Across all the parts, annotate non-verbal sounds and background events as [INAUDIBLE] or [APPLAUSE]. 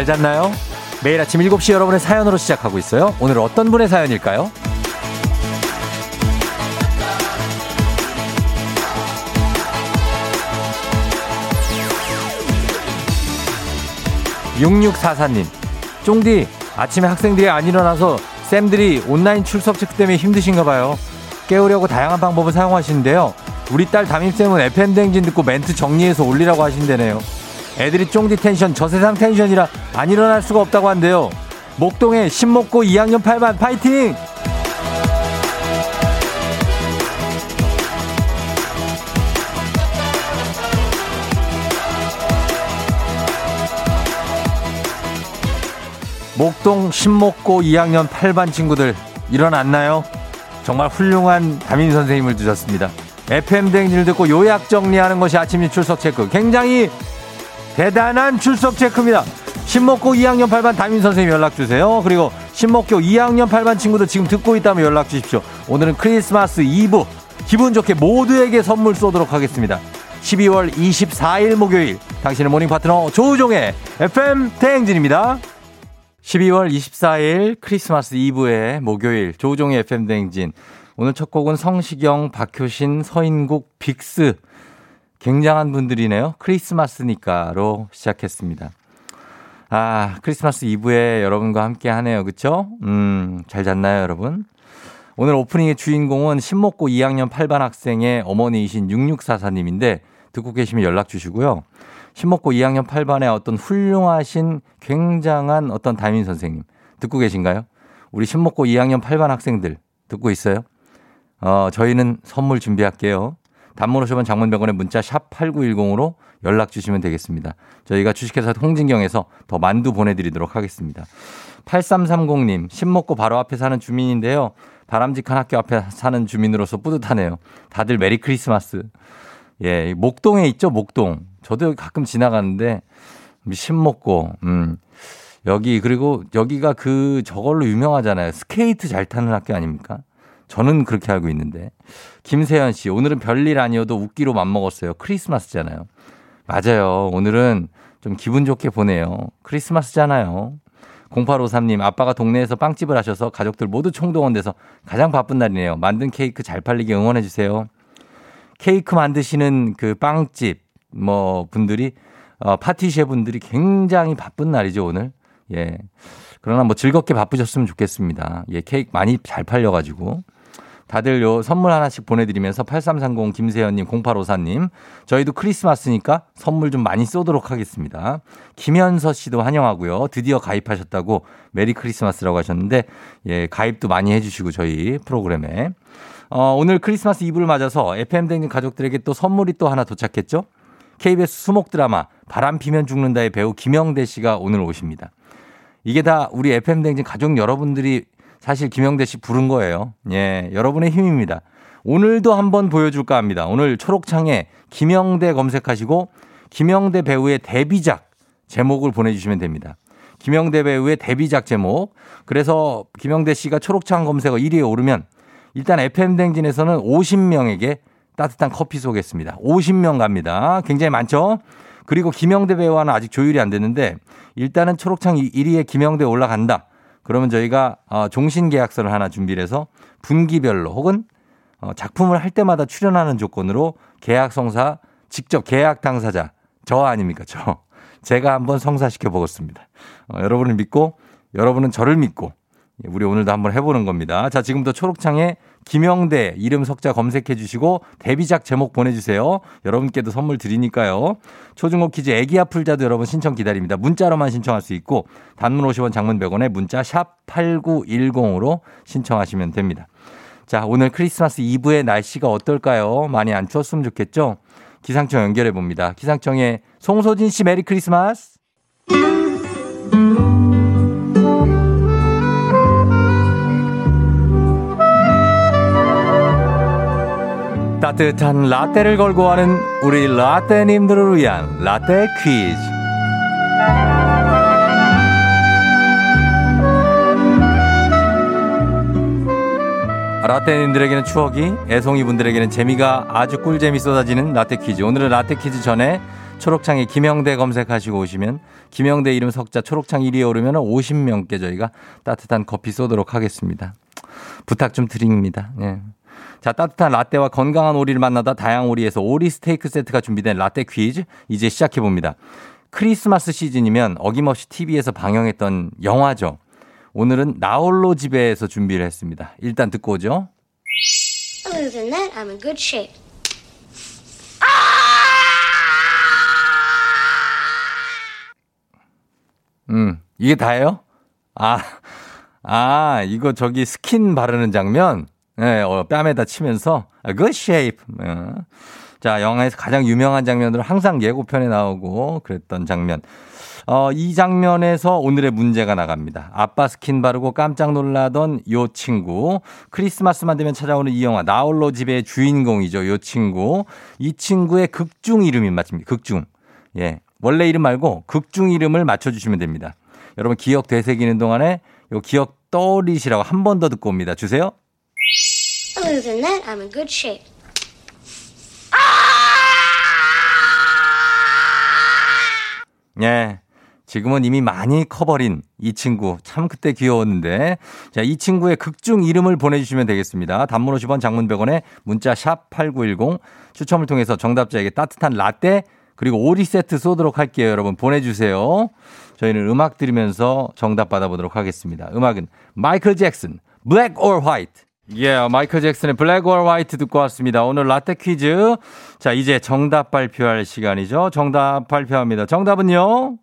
잘 잤나요? 매일 아침 7시 여러분의 사연으로 시작하고 있어요. 오늘 어떤 분의 사연일까요? 6644님, 쫑디, 아침에 학생들이 안 일어나서 쌤들이 온라인 출석 체크 때문에 힘드신가 봐요. 깨우려고 다양한 방법을 사용하시는데요. 우리 딸 담임쌤은 FM대행진 듣고 멘트 정리해서 올리라고 하신대네요. 애들이 쫑디 텐션 저세상 텐션이라 안 일어날 수가 없다고 한대요. 목동에 신목고 2학년 8반 파이팅! 목동 신목고 2학년 8반 친구들 일어났나요? 정말 훌륭한 담임 선생님을 두셨습니다. FM 댕진을 듣고 요약 정리하는 것이 아침 출석 체크. 굉장히 대단한 출석 체크입니다. 신목고 2학년 8반 담임 선생님 연락 주세요. 그리고 신목고 2학년 8반 친구들 지금 듣고 있다면 연락 주십시오. 오늘은 크리스마스 이브 기분 좋게 모두에게 선물 쏘도록 하겠습니다. 12월 24일 목요일 당신의 morning 파트너 조우종의 FM 대행진입니다. 12월 24일 크리스마스 이브의 목요일 조우종의 FM 대행진 오늘 첫 곡은 성시경, 박효신, 서인국, 빅스 굉장한 분들이네요. 크리스마스니까로 시작했습니다. 아, 크리스마스 이브에 여러분과 함께 하네요. 그쵸? 음, 잘 잤나요, 여러분? 오늘 오프닝의 주인공은 신목고 2학년 8반 학생의 어머니이신 6644님인데 듣고 계시면 연락 주시고요. 신목고 2학년 8반의 어떤 훌륭하신 굉장한 어떤 담임 선생님 듣고 계신가요? 우리 신목고 2학년 8반 학생들 듣고 있어요? 어, 저희는 선물 준비할게요. 단문 오시면 장문병원에 문자 샵 8910으로 연락 주시면 되겠습니다. 저희가 주식회사 홍진경에서 더 만두 보내드리도록 하겠습니다. 8330님, 신먹고 바로 앞에 사는 주민인데요. 바람직한 학교 앞에 사는 주민으로서 뿌듯하네요. 다들 메리 크리스마스. 예, 목동에 있죠, 목동. 저도 가끔 지나가는데, 신목고, 음. 여기, 그리고 여기가 그 저걸로 유명하잖아요. 스케이트 잘 타는 학교 아닙니까? 저는 그렇게 알고 있는데. 김세현 씨, 오늘은 별일 아니어도 웃기로 맘먹었어요. 크리스마스잖아요. 맞아요. 오늘은 좀 기분 좋게 보내요. 크리스마스잖아요. 0853님, 아빠가 동네에서 빵집을 하셔서 가족들 모두 총동원돼서 가장 바쁜 날이네요. 만든 케이크 잘 팔리게 응원해주세요. 케이크 만드시는 그 빵집, 뭐, 분들이, 어, 파티셰 분들이 굉장히 바쁜 날이죠, 오늘. 예. 그러나 뭐 즐겁게 바쁘셨으면 좋겠습니다. 예, 케이크 많이 잘 팔려가지고. 다들 요 선물 하나씩 보내드리면서 8330 김세현님 0854님 저희도 크리스마스니까 선물 좀 많이 쏘도록 하겠습니다. 김현서 씨도 환영하고요. 드디어 가입하셨다고 메리 크리스마스라고 하셨는데 예 가입도 많이 해주시고 저희 프로그램에 어, 오늘 크리스마스 이브를 맞아서 FM 댕진 가족들에게 또 선물이 또 하나 도착했죠. KBS 수목 드라마 바람 피면 죽는다의 배우 김영대 씨가 오늘 오십니다. 이게 다 우리 FM 댕진 가족 여러분들이 사실 김영대 씨 부른 거예요. 예, 여러분의 힘입니다. 오늘도 한번 보여줄까 합니다. 오늘 초록창에 김영대 검색하시고 김영대 배우의 데뷔작 제목을 보내주시면 됩니다. 김영대 배우의 데뷔작 제목. 그래서 김영대 씨가 초록창 검색어 1위에 오르면 일단 FM댕진에서는 50명에게 따뜻한 커피 쏘겠습니다. 50명 갑니다. 굉장히 많죠? 그리고 김영대 배우와는 아직 조율이 안 됐는데 일단은 초록창 1위에 김영대 올라간다. 그러면 저희가 어, 종신 계약서를 하나 준비를 해서 분기별로 혹은 어, 작품을 할 때마다 출연하는 조건으로 계약 성사 직접 계약 당사자 저 아닙니까 저 [LAUGHS] 제가 한번 성사시켜 보겠습니다. 어, 여러분을 믿고 여러분은 저를 믿고 우리 오늘도 한번 해보는 겁니다. 자 지금부터 초록창에 김영대 이름 석자 검색해 주시고 데뷔작 제목 보내주세요. 여러분께도 선물 드리니까요. 초중고 퀴즈 애기야 풀자도 여러분 신청 기다립니다. 문자로만 신청할 수 있고 단문 50원 장문 100원에 문자 샵 8910으로 신청하시면 됩니다. 자 오늘 크리스마스 이브의 날씨가 어떨까요? 많이 안 추웠으면 좋겠죠? 기상청 연결해 봅니다. 기상청에 송소진 씨 메리 크리스마스. 따뜻한 라떼를 걸고 하는 우리 라떼님들을 위한 라떼 퀴즈. 라떼님들에게는 추억이, 애송이 분들에게는 재미가 아주 꿀재미 쏟아지는 라떼 퀴즈. 오늘은 라떼 퀴즈 전에 초록창에 김영대 검색하시고 오시면 김영대 이름 석자 초록창 1위에 오르면 50명께 저희가 따뜻한 커피 쏘도록 하겠습니다. 부탁 좀 드립니다. 예. 자, 따뜻한 라떼와 건강한 오리를 만나다 다양 오리에서 오리 스테이크 세트가 준비된 라떼 퀴즈 이제 시작해 봅니다. 크리스마스 시즌이면 어김없이 TV에서 방영했던 영화죠. 오늘은 나홀로 집에서 준비를 했습니다. 일단 듣고 오죠. Other than that, I'm in good shape. 음, 이게 다예요? 아, 아, 이거 저기 스킨 바르는 장면? 네, 어, 뺨에다 치면서, good shape. 어. 자, 영화에서 가장 유명한 장면으로 항상 예고편에 나오고 그랬던 장면. 어, 이 장면에서 오늘의 문제가 나갑니다. 아빠 스킨 바르고 깜짝 놀라던 요 친구. 크리스마스만 되면 찾아오는 이 영화 나홀로 집에 주인공이죠. 요 친구. 이 친구의 극중 이름이 맞습니다. 극중. 예. 원래 이름 말고 극중 이름을 맞춰 주시면 됩니다. 여러분 기억 되새기는 동안에 요 기억 떠올리시라고 한 번 더 듣고 옵니다. 주세요. Other than that, I'm in good shape. 예. 지금은 이미 많이 커버린 이 친구. 참 그때 귀여웠는데. 자, 이 친구의 극중 이름을 보내주시면 되겠습니다. 단문 50원 장문 100원에 문자 샵 8910 추첨을 통해서 정답자에게 따뜻한 라떼 그리고 오리 세트 쏘도록 할게요. 여러분 보내주세요. 저희는 음악 들으면서 정답 받아보도록 하겠습니다. 음악은 마이클 잭슨, Black or White. 예, yeah, 마이클 잭슨의 블랙 월 화이트 듣고 왔습니다. 오늘 라떼 퀴즈. 자, 이제 정답 발표할 시간이죠. 정답 발표합니다. 정답은요?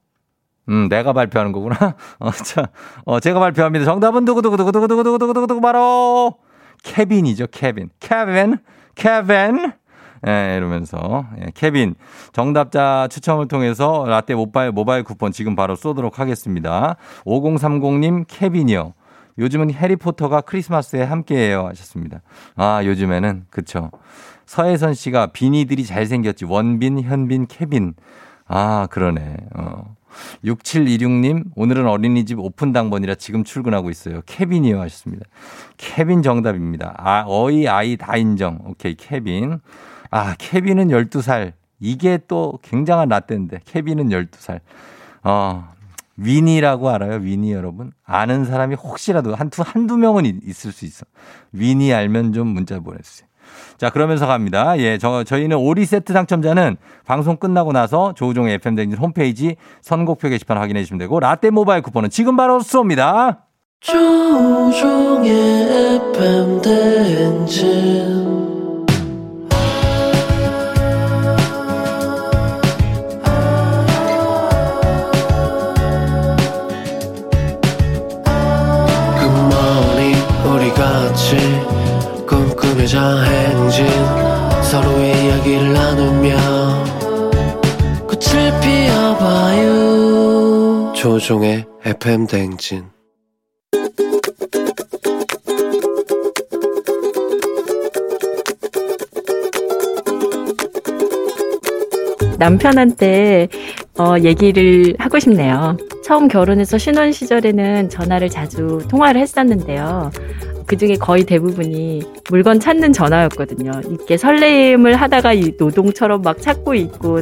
음, 내가 발표하는 거구나. [LAUGHS] 어, 자, 어, 제가 발표합니다. 정답은 두구두구두구두구두구두구두구 바로 케빈이죠, 케빈. 케빈, 케빈. 예, 이러면서 예, 케빈 정답자 추첨을 통해서 라떼 모바일 모바일 쿠폰 지금 바로 쏘도록 하겠습니다. 5030님 케빈이요. 요즘은 해리포터가 크리스마스에 함께해요 하셨습니다. 아 요즘에는 그쵸. 서혜선 씨가 비니들이 잘생겼지 원빈, 현빈, 케빈. 아 그러네. 어. 6726님, 오늘은 어린이집 오픈 당번이라 지금 출근하고 있어요. 케빈이요 하셨습니다. 케빈 정답입니다. 아, 어이, 아이 다 인정. 오케이, 케빈. 아, 케빈은 12살. 이게 또 굉장한 라떼인데, 케빈은 12살. 어, 위니라고 알아요? 위니 여러분? 아는 사람이 혹시라도 한 두, 한두 명은 있을 수 있어. 위니 알면 좀 문자 보내주세요. 자, 그러면서 갑니다. 예, 저, 저희는 오리 세트 당첨자는 방송 끝나고 나서 조우종의 FM댕진 홈페이지 선곡표 게시판 확인해 주시면 되고, 라떼 모바일 쿠폰은 지금 바로 쏩니다. 조우종의 FM댕진 꿈꾸며자 행진 서로의 이야기를 나누며 꽃을 피워봐요 조종의 FM 대행진 남편한테 어, 얘기를 하고 싶네요. 처음 결혼해서 신혼 시절에는 전화를 자주 통화를 했었는데요. 그 중에 거의 대부분이 물건 찾는 전화였거든요. 이게 설레임을 하다가 이 노동처럼 막 찾고 있고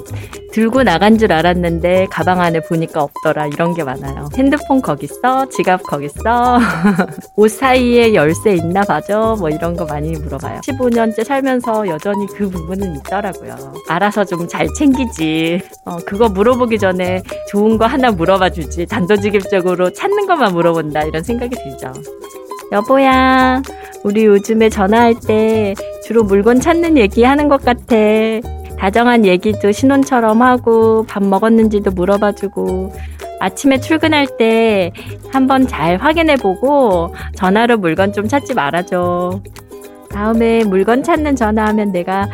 들고 나간 줄 알았는데 가방 안에 보니까 없더라 이런 게 많아요. 핸드폰 거기 있어? 지갑 거기 있어? [LAUGHS] 옷 사이에 열쇠 있나 봐줘? 뭐 이런 거 많이 물어봐요. 15년째 살면서 여전히 그 부분은 있더라고요. 알아서 좀 잘 챙기지. 어, 그거 물어보기 전에 좋은 거 하나 물어봐 주지. 단도직입적으로 찾는 것만 물어본다 이런 생각이 들죠. 여보야, 우리 요즘에 전화할 때 주로 물건 찾는 얘기 하는 것 같아. 다정한 얘기도 신혼처럼 하고, 밥 먹었는지도 물어봐주고, 아침에 출근할 때 한번 잘 확인해보고, 전화로 물건 좀 찾지 말아줘. 다음에 물건 찾는 전화하면 내가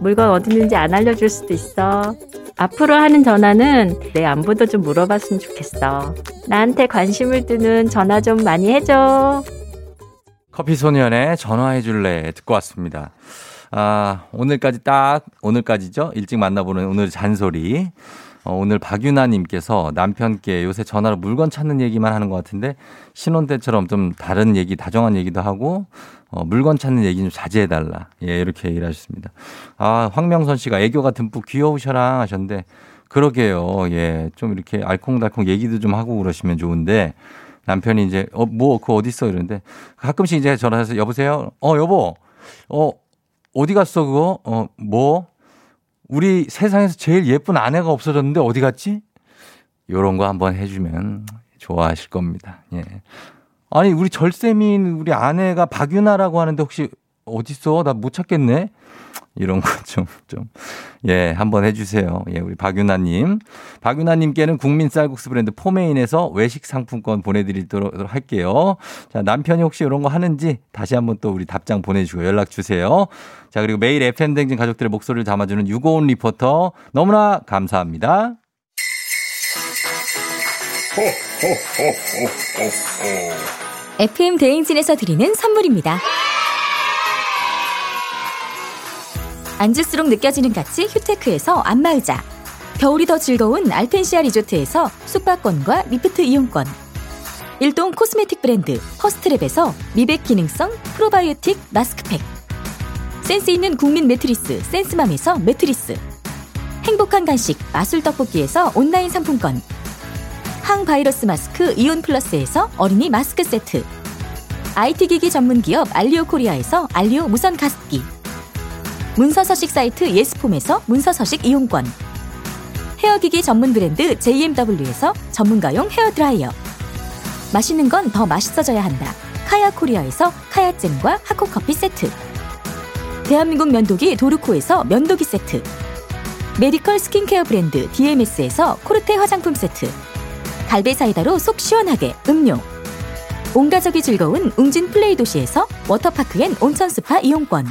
물건 어디 있는지 안 알려줄 수도 있어. 앞으로 하는 전화는 내 안부도 좀 물어봤으면 좋겠어. 나한테 관심을 두는 전화 좀 많이 해줘. 커피 소년의 전화해 줄래 듣고 왔습니다. 아, 오늘까지 딱, 오늘까지죠? 일찍 만나보는 오늘 잔소리. 어, 오늘 박유나님께서 남편께 요새 전화로 물건 찾는 얘기만 하는 것 같은데 신혼 때처럼 좀 다른 얘기, 다정한 얘기도 하고 어, 물건 찾는 얘기 좀 자제해달라. 예, 이렇게 얘기를 하셨습니다. 아, 황명선 씨가 애교가 듬뿍 귀여우셔라 하셨는데 그러게요. 예. 좀 이렇게 알콩달콩 얘기도 좀 하고 그러시면 좋은데 남편이 이제 어 뭐 그 어디 있어 이러는데 가끔씩 이제 전화해서 여보세요. 어 여보. 어 어디 갔어 그거? 어 뭐? 우리 세상에서 제일 예쁜 아내가 없어졌는데 어디 갔지? 요런 거 한번 해주면 좋아하실 겁니다. 예. 아니 우리 절세민 우리 아내가 박윤아라고 하는데 혹시 어딨어? 나 못 찾겠네. 이런 거 좀, 좀, 예, 한번 해주세요. 예, 우리 박윤아님. 박윤아님께는 국민 쌀국수 브랜드 포메인에서 외식 상품권 보내드리도록 할게요. 자, 남편이 혹시 이런 거 하는지 다시 한번 또 우리 답장 보내주고 연락 주세요. 자, 그리고 매일 FM댕진 가족들의 목소리를 담아주는 유고온 리포터 너무나 감사합니다. FM 대행진에서 드리는 선물입니다. 앉을수록 느껴지는 가치 휴테크에서 안마의자. 겨울이 더 즐거운 알펜시아 리조트에서 숙박권과 리프트 이용권. 일동 cosmetic 브랜드 퍼스트랩에서 미백 기능성 프로바이오틱 마스크팩. 센스 있는 국민 매트리스 센스맘에서 매트리스. 행복한 간식 마술 떡볶이에서 온라인 상품권. 항바이러스 마스크 이온 플러스에서 어린이 마스크 세트. IT 기기 전문 기업 알리오 코리아에서 알리오 무선 가습기 문서서식 사이트 예스폼에서 문서서식 이용권. 헤어기기 전문 브랜드 JMW에서 전문가용 헤어드라이어. 맛있는 건 더 맛있어져야 한다. 카야코리아에서 카야잼과 하코커피 세트. 대한민국 면도기 도르코에서 면도기 세트. medical skincare 브랜드 DMS에서 코르테 화장품 세트. 갈배 사이다로 속 시원하게 음료. 온가족이 즐거운 웅진 플레이 도시에서 워터파크엔 온천 스파 이용권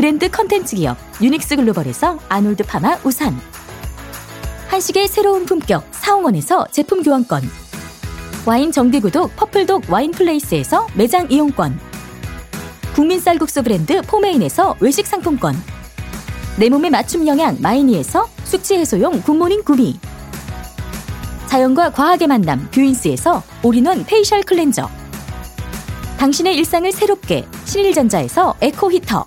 브랜드 컨텐츠 기업 유닉스 글로벌에서 아놀드 파마 우산. 한식의 새로운 품격 사옹원에서 제품 교환권. 와인 정기구독 퍼플독 와인플레이스에서 매장 이용권. 국민 쌀국수 브랜드 포메인에서 외식 상품권. 내 몸에 맞춤 영양 마이니에서 숙취 해소용 굿모닝 구미. 자연과 과학의 만남 뷰인스에서 all-in-one facial cleanser. 당신의 일상을 새롭게 신일전자에서 에코 히터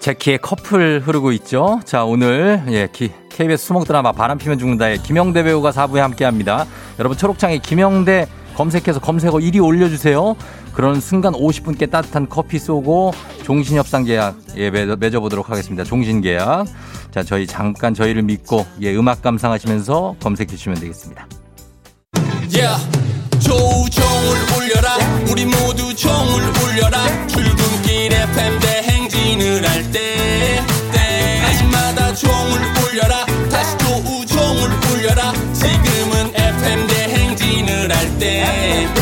젝키의 커플 흐르고 있죠. 자, 오늘, 예, 기, KBS 수목 드라마 바람 피면 죽는다의 김영대 배우가 4부에 함께 합니다. 여러분, 초록창에 김영대 검색해서 검색어 1위 올려주세요. 그런 순간 50분께 따뜻한 커피 쏘고 종신협상 계약, 예, 맺어, 보도록 하겠습니다. 종신계약. 자, 저희 잠깐 저희를 믿고, 예, 음악 감상하시면서 검색해 주시면 되겠습니다. Yeah. 조종을 울려라 우리 모두 종을 울려라 출근길 FM 대행진을 할때 때마다 종을 울려라. 다시 또 우종을 울려라. 지금은 FM 대행진을 할때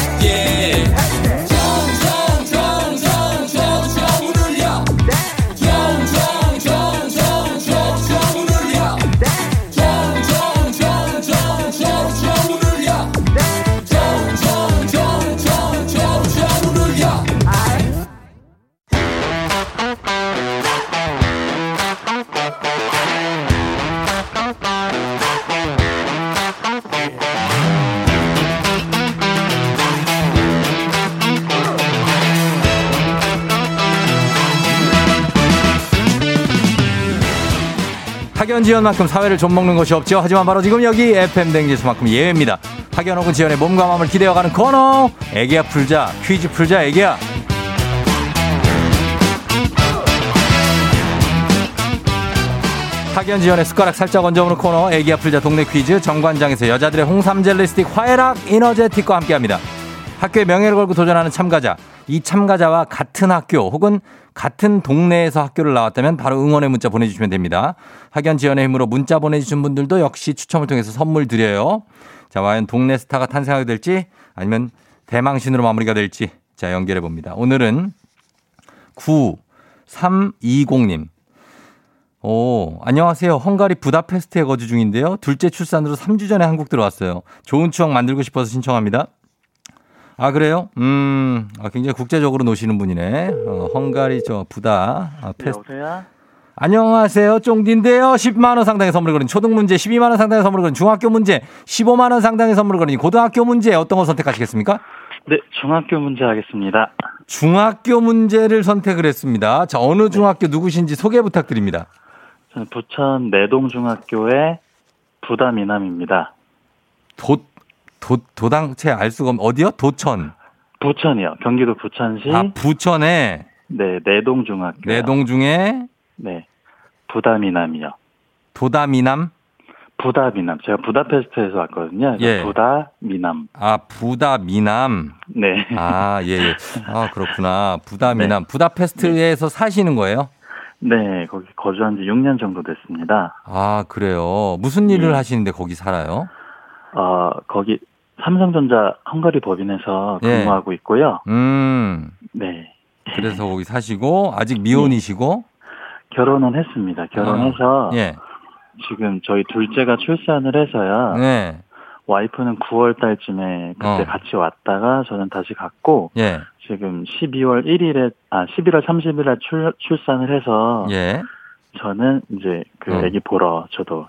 지연만큼 사회를 좀 먹는 것이 없죠. 하지만 바로 지금 여기 FM 댕지수만큼 예외입니다. 학연 혹은 지연의 몸과 마음을 기대어가는 코너. 애기야 풀자 퀴즈 풀자 애기야. 학연 지원의 숟가락 살짝 얹어보는 코너 애기 아플자 동네 퀴즈 정관장에서 여자들의 홍삼 젤리 스틱 화해락 이너제틱과 함께합니다. 학교의 명예를 걸고 도전하는 참가자 이 참가자와 같은 학교 혹은 같은 동네에서 학교를 나왔다면 바로 응원의 문자 보내주시면 됩니다. 학연 지원의 힘으로 문자 보내주신 분들도 역시 추첨을 통해서 선물 드려요. 자, 과연 동네 스타가 탄생하게 될지 아니면 대망신으로 마무리가 될지 자, 연결해 봅니다. 오늘은 9320님. 오, 안녕하세요. 헝가리 부다페스트에 거주 중인데요. 둘째 출산으로 3주 전에 한국 들어왔어요. 좋은 추억 만들고 싶어서 신청합니다. 아, 그래요? 음, 아, 굉장히 국제적으로 노시는 분이네. 어, 헝가리 저 부다 아, 페스트. 여보세요? 안녕하세요. 쫑디인데요. 10만 원 상당의 선물을 거는 초등 문제, 12만 원 상당의 선물을 거는 중학교 문제, 15만 원 상당의 선물을 거는 고등학교 문제 어떤 거 선택하시겠습니까? 네, 중학교 문제 하겠습니다. 중학교 문제를 선택을 했습니다. 자, 어느 중학교 누구신지 소개 부탁드립니다. 저는 부천 내동중학교의 부담이남입니다. 도, 도, 도당체 알 수가 없, 어디요? 도천. 부천이요. 경기도 부천시. 아, 부천에 네, 내동중학교. 내동 중에 네. 부담이남이요. 도다미남? 부다미남. 제가 부다페스트에서 왔거든요. 예. 부다미남. 아, 부다미남. 네. 아, 예, 예. 아, 그렇구나. 부다미남. 부다페스트에서 사시는 거예요? 네, 거기 거주한 지 6년 정도 됐습니다. 아, 그래요. 무슨 일을 예. 하시는데 거기 살아요? 어, 거기 삼성전자 헝가리 법인에서 예. 근무하고 있고요. 음. 네. 그래서 거기 사시고 아직 미혼이시고 결혼은 했습니다. 결혼해서 예. 지금 저희 둘째가 출산을 해서요. 네. 와이프는 9월 달쯤에 그때 어. 같이 왔다가 저는 다시 갔고 예. 지금 12월 1일에 아 11월 30일에 출, 출산을 해서 예. 저는 이제 그 어. 아기 보러 저도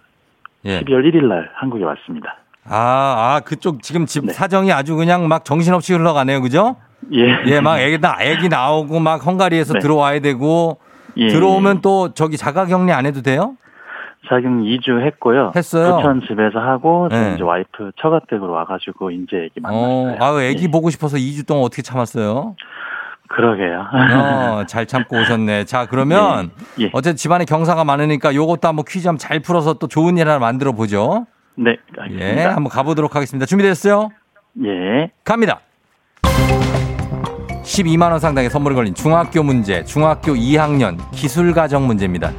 예. 12월 1일 날 한국에 왔습니다. 아, 아, 그쪽 지금 집 네. 사정이 아주 그냥 막 정신없이 흘러가네요. 그죠? 예. 예, 막 애기, 나, 애기 나오고 막 헝가리에서 네. 들어와야 되고 예. 들어오면 또 저기 자가 격리 안 해도 돼요? 자격 2주 했고요. 했어요? 부천 집에서 하고 저 네. 이제 와이프 처가댁으로 와가지고 이제 애기 어, 만났어요. 아, 애기 예. 보고 싶어서 2주 동안 어떻게 참았어요? 그러게요. 어, [LAUGHS] 잘 참고 오셨네. 자, 그러면 예. 예. 어쨌든 집안에 경사가 많으니까 요것도 한번 퀴즈 한번 잘 풀어서 또 좋은 일 하나 만들어 보죠. 네, 예, 알겠습니다. 한번 가보도록 하겠습니다. 준비됐어요? 예. 갑니다. 12만 원 상당의 선물이 걸린 중학교 문제, 중학교 2학년 기술가정 문제입니다.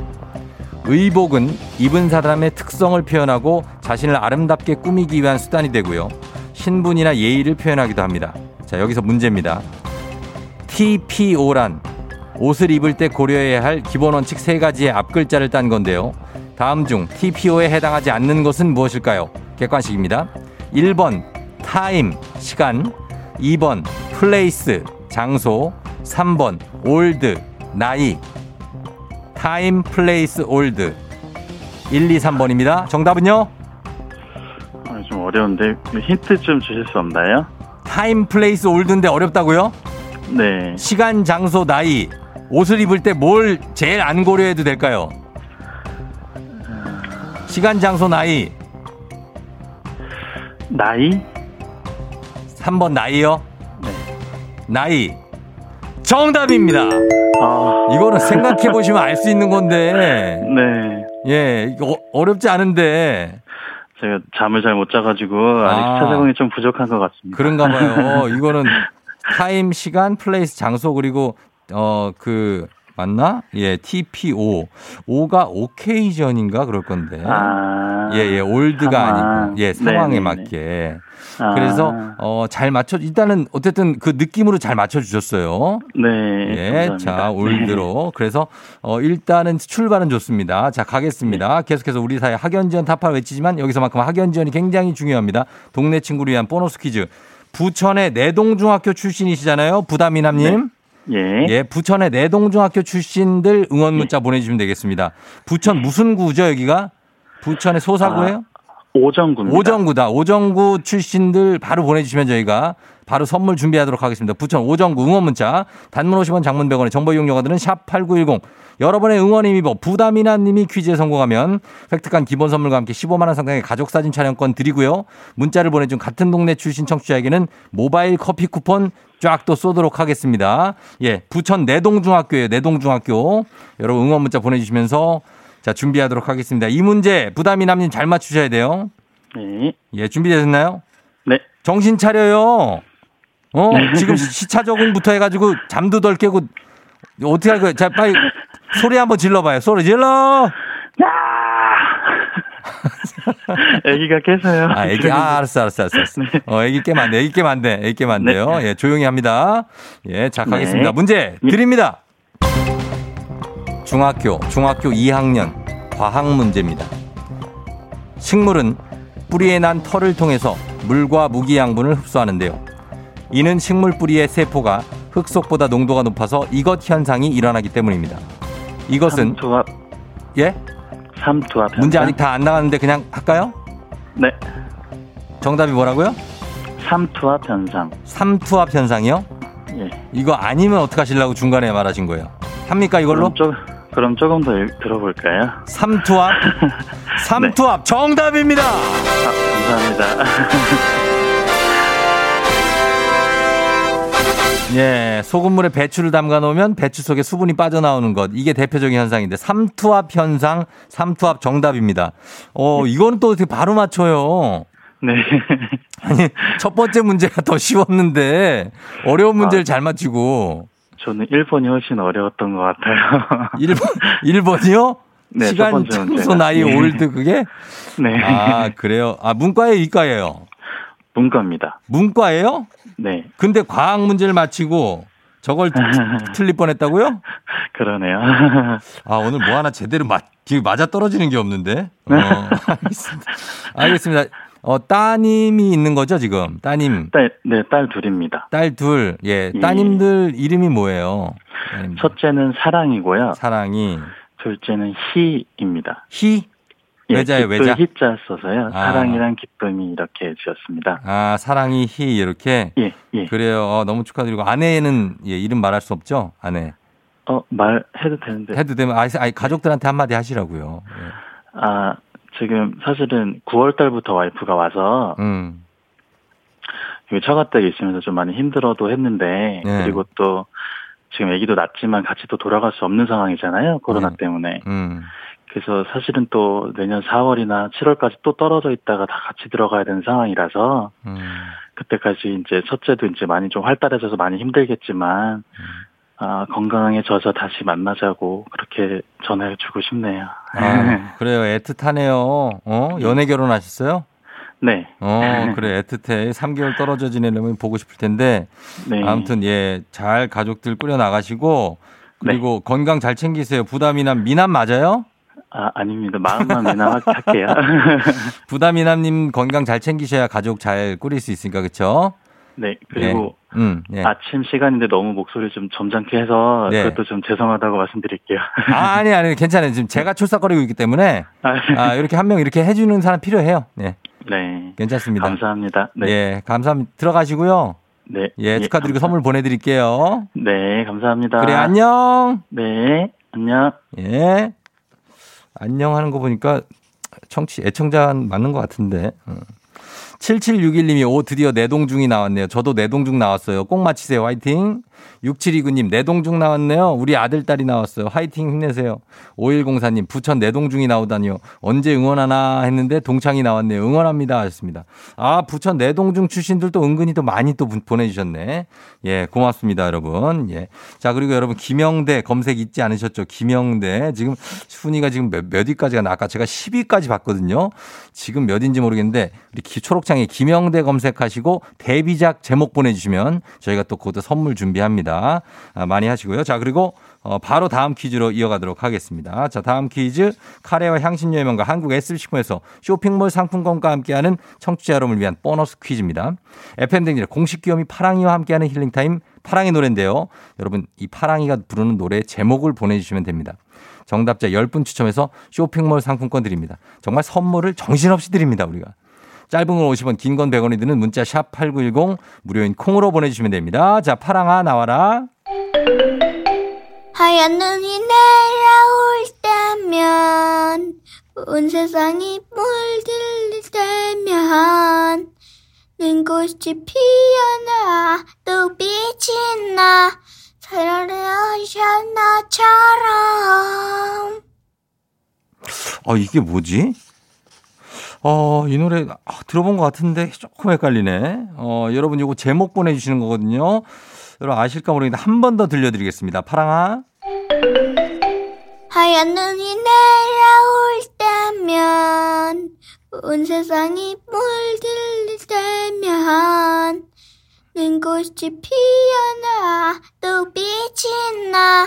의복은 입은 사람의 특성을 표현하고 자신을 아름답게 꾸미기 위한 수단이 되고요. 신분이나 예의를 표현하기도 합니다. 자, 여기서 문제입니다. TPO란 옷을 입을 때 고려해야 할 기본 원칙 세 가지의 앞글자를 딴 건데요. 다음 중 TPO에 해당하지 않는 것은 무엇일까요? 객관식입니다. 1번 time 시간 2번 place 장소 3번 old 나이 time place old 1, 2, 3번입니다. 정답은요? 아, 좀 어려운데 힌트 좀 주실 수 없나요? time place old인데 어렵다고요? 네. 시간 장소 나이 옷을 입을 때 뭘 제일 안 고려해도 될까요? 시간 장소 나이 나이? 3번 나이요? 네. 나이 정답입니다. 아, 이거는 생각해 [LAUGHS] 보시면 알 수 있는 건데 네. 예 이거 어- 어렵지 않은데 제가 잠을 잘 못 자가지고 아직 아. 찾아보기 좀 부족한 것 같습니다. 그런가 봐요. 이거는 [LAUGHS] time, 시간, place, 장소 그리고 어 그 맞나? 예, TPO. O가 occasion인가 그럴 건데. 아. 예, 예, old가 상황. 아니고 예, 상황에 네네네. 맞게. 아. 그래서 어 잘 맞춰 일단은 어쨌든 그 느낌으로 잘 맞춰 주셨어요. 네. 예, 감사합니다. 자, old로. 그래서, 어, 일단은 출발은 좋습니다. 자, 가겠습니다. 계속해서 우리 사회 학연 지연 타파를 외치지만 여기서만큼 학연 지연이 굉장히 중요합니다. 동네 친구를 위한 보너스 퀴즈. 부천의 내동중학교 출신이시잖아요. 부담이남님. 예. 예, 부천의 내동중학교 출신들 응원 문자 보내주시면 되겠습니다. 부천 무슨 구죠, 여기가? 부천의 소사구예요? 오정구입니다. 오정구다. 오정구 출신들 바로 보내주시면 저희가 바로 선물 준비하도록 하겠습니다. 부천 오정구 응원 문자 단문 50원 장문 100원의 정보 이용료가들은 샵8910 여러분의 응원의 힘입어 부담이나 님이 퀴즈에 성공하면 획득한 기본 선물과 함께 15만 원 상당의 가족 사진 촬영권 드리고요. 문자를 보내준 같은 동네 출신 청취자에게는 모바일 커피 쿠폰 쫙 또 쏘도록 하겠습니다. 예, 부천 내동중학교예요. 내동중학교. 여러분 응원 문자 보내주시면서 자, 준비하도록 하겠습니다. 이 문제 부담이 남님 잘 맞추셔야 돼요. 네. 예, 준비되셨나요? 네. 정신 차려요. 어, [LAUGHS] 지금 시차 적응부터 해가지고 잠도 덜 깨고 어떻게 할 거예요? 자, 빨리 소리 한번 질러봐요. 소리 질러! 아기가 [LAUGHS] 깨서요. 아, 애기, 아, 알았어, 알았어, 알았어. 알았어. 어, 애기 깨면 안 돼, 애기 깨면 안 돼, 애기 깨면 안 돼요. 예, 조용히 합니다. 예, 자, 가겠습니다. 네. 문제 드립니다. 중학교, 중학교 2학년 과학 문제입니다. 식물은 뿌리에 난 털을 통해서 물과 무기 양분을 흡수하는데요. 이는 식물 뿌리의 세포가 흙 속보다 농도가 높아서 이것 현상이 일어나기 때문입니다. 이것은 삼투압, 예? 삼투압. 문제? 아직 다 안 나갔는데 그냥 할까요? 네. 정답이 뭐라고요? 삼투압 현상. 삼투압 현상이요? 예. 이거 아니면 어떡하시려고 중간에 말하신 거예요? 합니까 이걸로? 그럼, 조, 그럼 조금 더 읽- 들어볼까요? 삼투압? [LAUGHS] 삼투압 정답입니다. 아, 감사합니다. [LAUGHS] 예, 소금물에 배추를 담가 놓으면 배추 속에 수분이 빠져나오는 것. 이게 대표적인 현상인데 삼투압 현상, 삼투압 정답입니다. 어, 이거는 또 어떻게 바로 맞춰요. 네. 아니, 첫 번째 문제가 더 쉬웠는데 어려운 문제를 잘 맞히고 저는 1번이 훨씬 어려웠던 것 같아요. [LAUGHS] 1번 1번이요? 네, 첫 시간 장소. 나이 네. [LAUGHS] old 그게? 네. 아, 그래요. 아, 문과예요, 이과예요? 문과입니다. 문과예요? 네. 근데 과학 문제를 맞히고 저걸 트- [LAUGHS] 틀릴 뻔했다고요? 그러네요. 아 오늘 뭐 하나 제대로 맞 맞아 떨어지는 게 없는데. 어, [LAUGHS] 알겠습니다. 알겠습니다. 어 따님이 있는 거죠 지금 따님 딸, 네, 딸 둘입니다. 딸 둘. 예 예. 따님들 이름이 뭐예요? 따님들. 첫째는 사랑이고요. 사랑이 둘째는 희입니다. 희 외자예요 기쁠 외자. 희자 써서요. 아. 사랑이랑 기쁨이 이렇게 지었습니다. 아 사랑이 희 이렇게. 예, 예. 그래요. 어, 너무 축하드리고 아내는 예, 이름 말할 수 없죠? 아내. 어, 말해도 되는데. 해도 되면 아, 아니, 가족들한테 한마디 하시라고요. 예. 아, 지금 사실은 9월 달부터 와이프가 와서 음. 여기 처가댁에 있으면서 좀 많이 힘들어도 했는데 네. 그리고 또 지금 아기도 낳지만 같이 또 돌아갈 수 없는 상황이잖아요. 코로나 네. 때문에. 음. 그래서 사실은 또 내년 4월이나 7월까지 또 떨어져 있다가 다 같이 들어가야 되는 상황이라서 음. 그때까지 이제 첫째도 이제 많이 좀 활달해져서 많이 힘들겠지만 아, 건강해져서 다시 만나자고 그렇게 전화를 주고 싶네요. 아, [LAUGHS] 그래요. 애틋하네요. 어? 연애 결혼하셨어요? 네. 어, [LAUGHS] 그래. 애틋해. 3개월 떨어져 지내려면 보고 싶을 텐데. 네. 아무튼, 예, 잘 가족들 꾸려 나가시고. 그리고 건강 잘 챙기세요. 부담이남, 미남 맞아요? 아, 아닙니다. 마음만 미남할게요. [LAUGHS] 부담이남님 건강 잘 챙기셔야 가족 잘 꾸릴 수 있으니까, 그쵸? 네. 그리고 예. 음, 예. 아침 시간인데 너무 목소리 좀 점잖게 해서 네. 그것도 좀 죄송하다고 말씀드릴게요. 아, 아니, 아니, 괜찮아요. 지금 제가 출석거리고 있기 때문에. 아, 아, 이렇게 한 명 이렇게 해주는 사람 필요해요. 네. 네. 괜찮습니다. 감사합니다. 네. 예, 감사합니다. 들어가시고요. 네. 예, 축하드리고 감사- 선물 보내드릴게요. 네, 감사합니다. 그래, 안녕. 네, 안녕. 예. 안녕 하는 거 보니까 청취, 애청자 맞는 것 같은데. 어. 7761님이 오 드디어 내동중이 나왔네요. 저도 내동중 나왔어요. 꼭 맞히세요. 화이팅. 6729님 내동중 나왔네요. 우리 아들 딸이 나왔어요. 화이팅 힘내세요. 5104님 부천 내동중이 나오다니요. 언제 응원하나 했는데 동창이 나왔네요. 응원합니다 하셨습니다. 아 부천 내동중 출신들도 은근히 또 많이 또 보내주셨네. 예 고맙습니다 여러분. 예. 자 그리고 여러분 김영대 검색 잊지 않으셨죠? 김영대 지금 순위가 지금 몇, 몇 위까지 가 나 아까 제가 10위까지 봤거든요. 지금 몇인지 모르겠는데 우리 기- 초록창에 김영대 검색하시고 데뷔작 제목 보내주시면 저희가 또 그것도 선물 준비합니다. 아, 많이 하시고요. 자 그리고 어, 바로 다음 퀴즈로 이어가도록 하겠습니다. 자 다음 퀴즈 카레와 향신료의 명가 한국 S식품에서 쇼핑몰 상품권과 함께하는 청취자 여러분을 위한 보너스 퀴즈입니다. FM대행진의 공식 귀요미 파랑이와 함께하는 힐링타임 파랑이 노래인데요. 여러분 이 파랑이가 부르는 노래 제목을 보내주시면 됩니다. 정답자 10분 추첨해서 쇼핑몰 상품권 드립니다. 정말 선물을 정신없이 드립니다, 우리가. 짧은 건 50원, 긴 건 100원이 드는 문자 샵 8910 무료인 콩으로 보내주시면 됩니다. 자, 파랑아 나와라. 하얀 눈이 내려올 때면 온 세상이 물들 때면 눈꽃이 피어나 또 빛이 나 사랑을 하신 나처럼 어, 이게 뭐지? 어, 이 노래 아, 들어본 것 같은데 조금 헷갈리네. 어, 여러분 이거 제목 보내주시는 거거든요. 여러분 아실까 모르겠는데 한 번 더 들려드리겠습니다. 파랑아. 하얀 눈이 내려올 때면 온 세상이 물들 때면 눈꽃이 피어나 또 빛이 나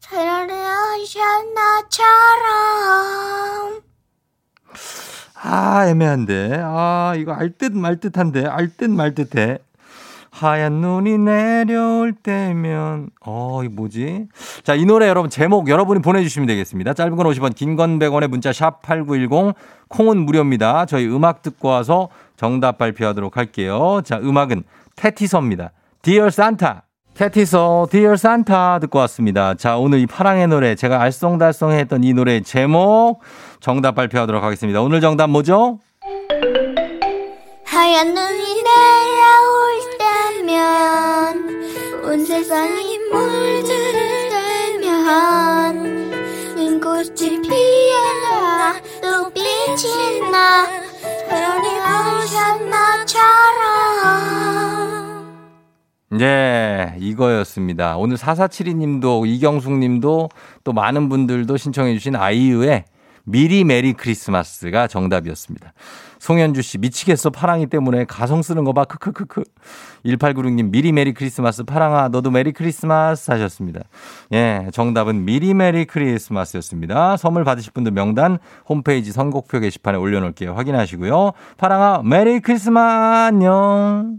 사랑을 하신 나처럼 아, 애매한데. 아, 이거 알 듯 말 듯한데. 알 듯 말 듯해. 하얀 눈이 내려올 때면 어, 이 뭐지? 자, 이 노래 여러분 제목 여러분이 보내 주시면 되겠습니다. 짧은 건 50원, 긴 건 100원의 문자 샵 8910 콩은 무료입니다. 저희 음악 듣고 와서 정답 발표하도록 할게요. 자, 음악은 테티서입니다. Dear Santa. 테티서 Dear Santa 듣고 왔습니다. 자, 오늘 이 파랑의 노래 제가 알쏭달쏭 했던 이 노래 제목 정답 발표하도록 하겠습니다. 오늘 정답 뭐죠? 하얀 눈이 내려올 때면 온 세상이 물들 때면 눈꽃이 피어나 또 빛이 나 하신 나처럼 네, 이거였습니다. 오늘 4472님도 이경숙님도 또 많은 분들도 신청해 주신 아이유의 미리 메리 크리스마스가 정답이었습니다. 송현주 씨, 미치겠어, 파랑이 때문에 가성 쓰는 거 봐, 크크크크. 1896님, 미리 메리 크리스마스, 파랑아, 너도 메리 크리스마스 하셨습니다. 예, 정답은 미리 메리 크리스마스였습니다. 선물 받으실 분들 명단 홈페이지 선곡표 게시판에 올려놓을게요. 확인하시고요. 파랑아, 메리 크리스마스, 안녕.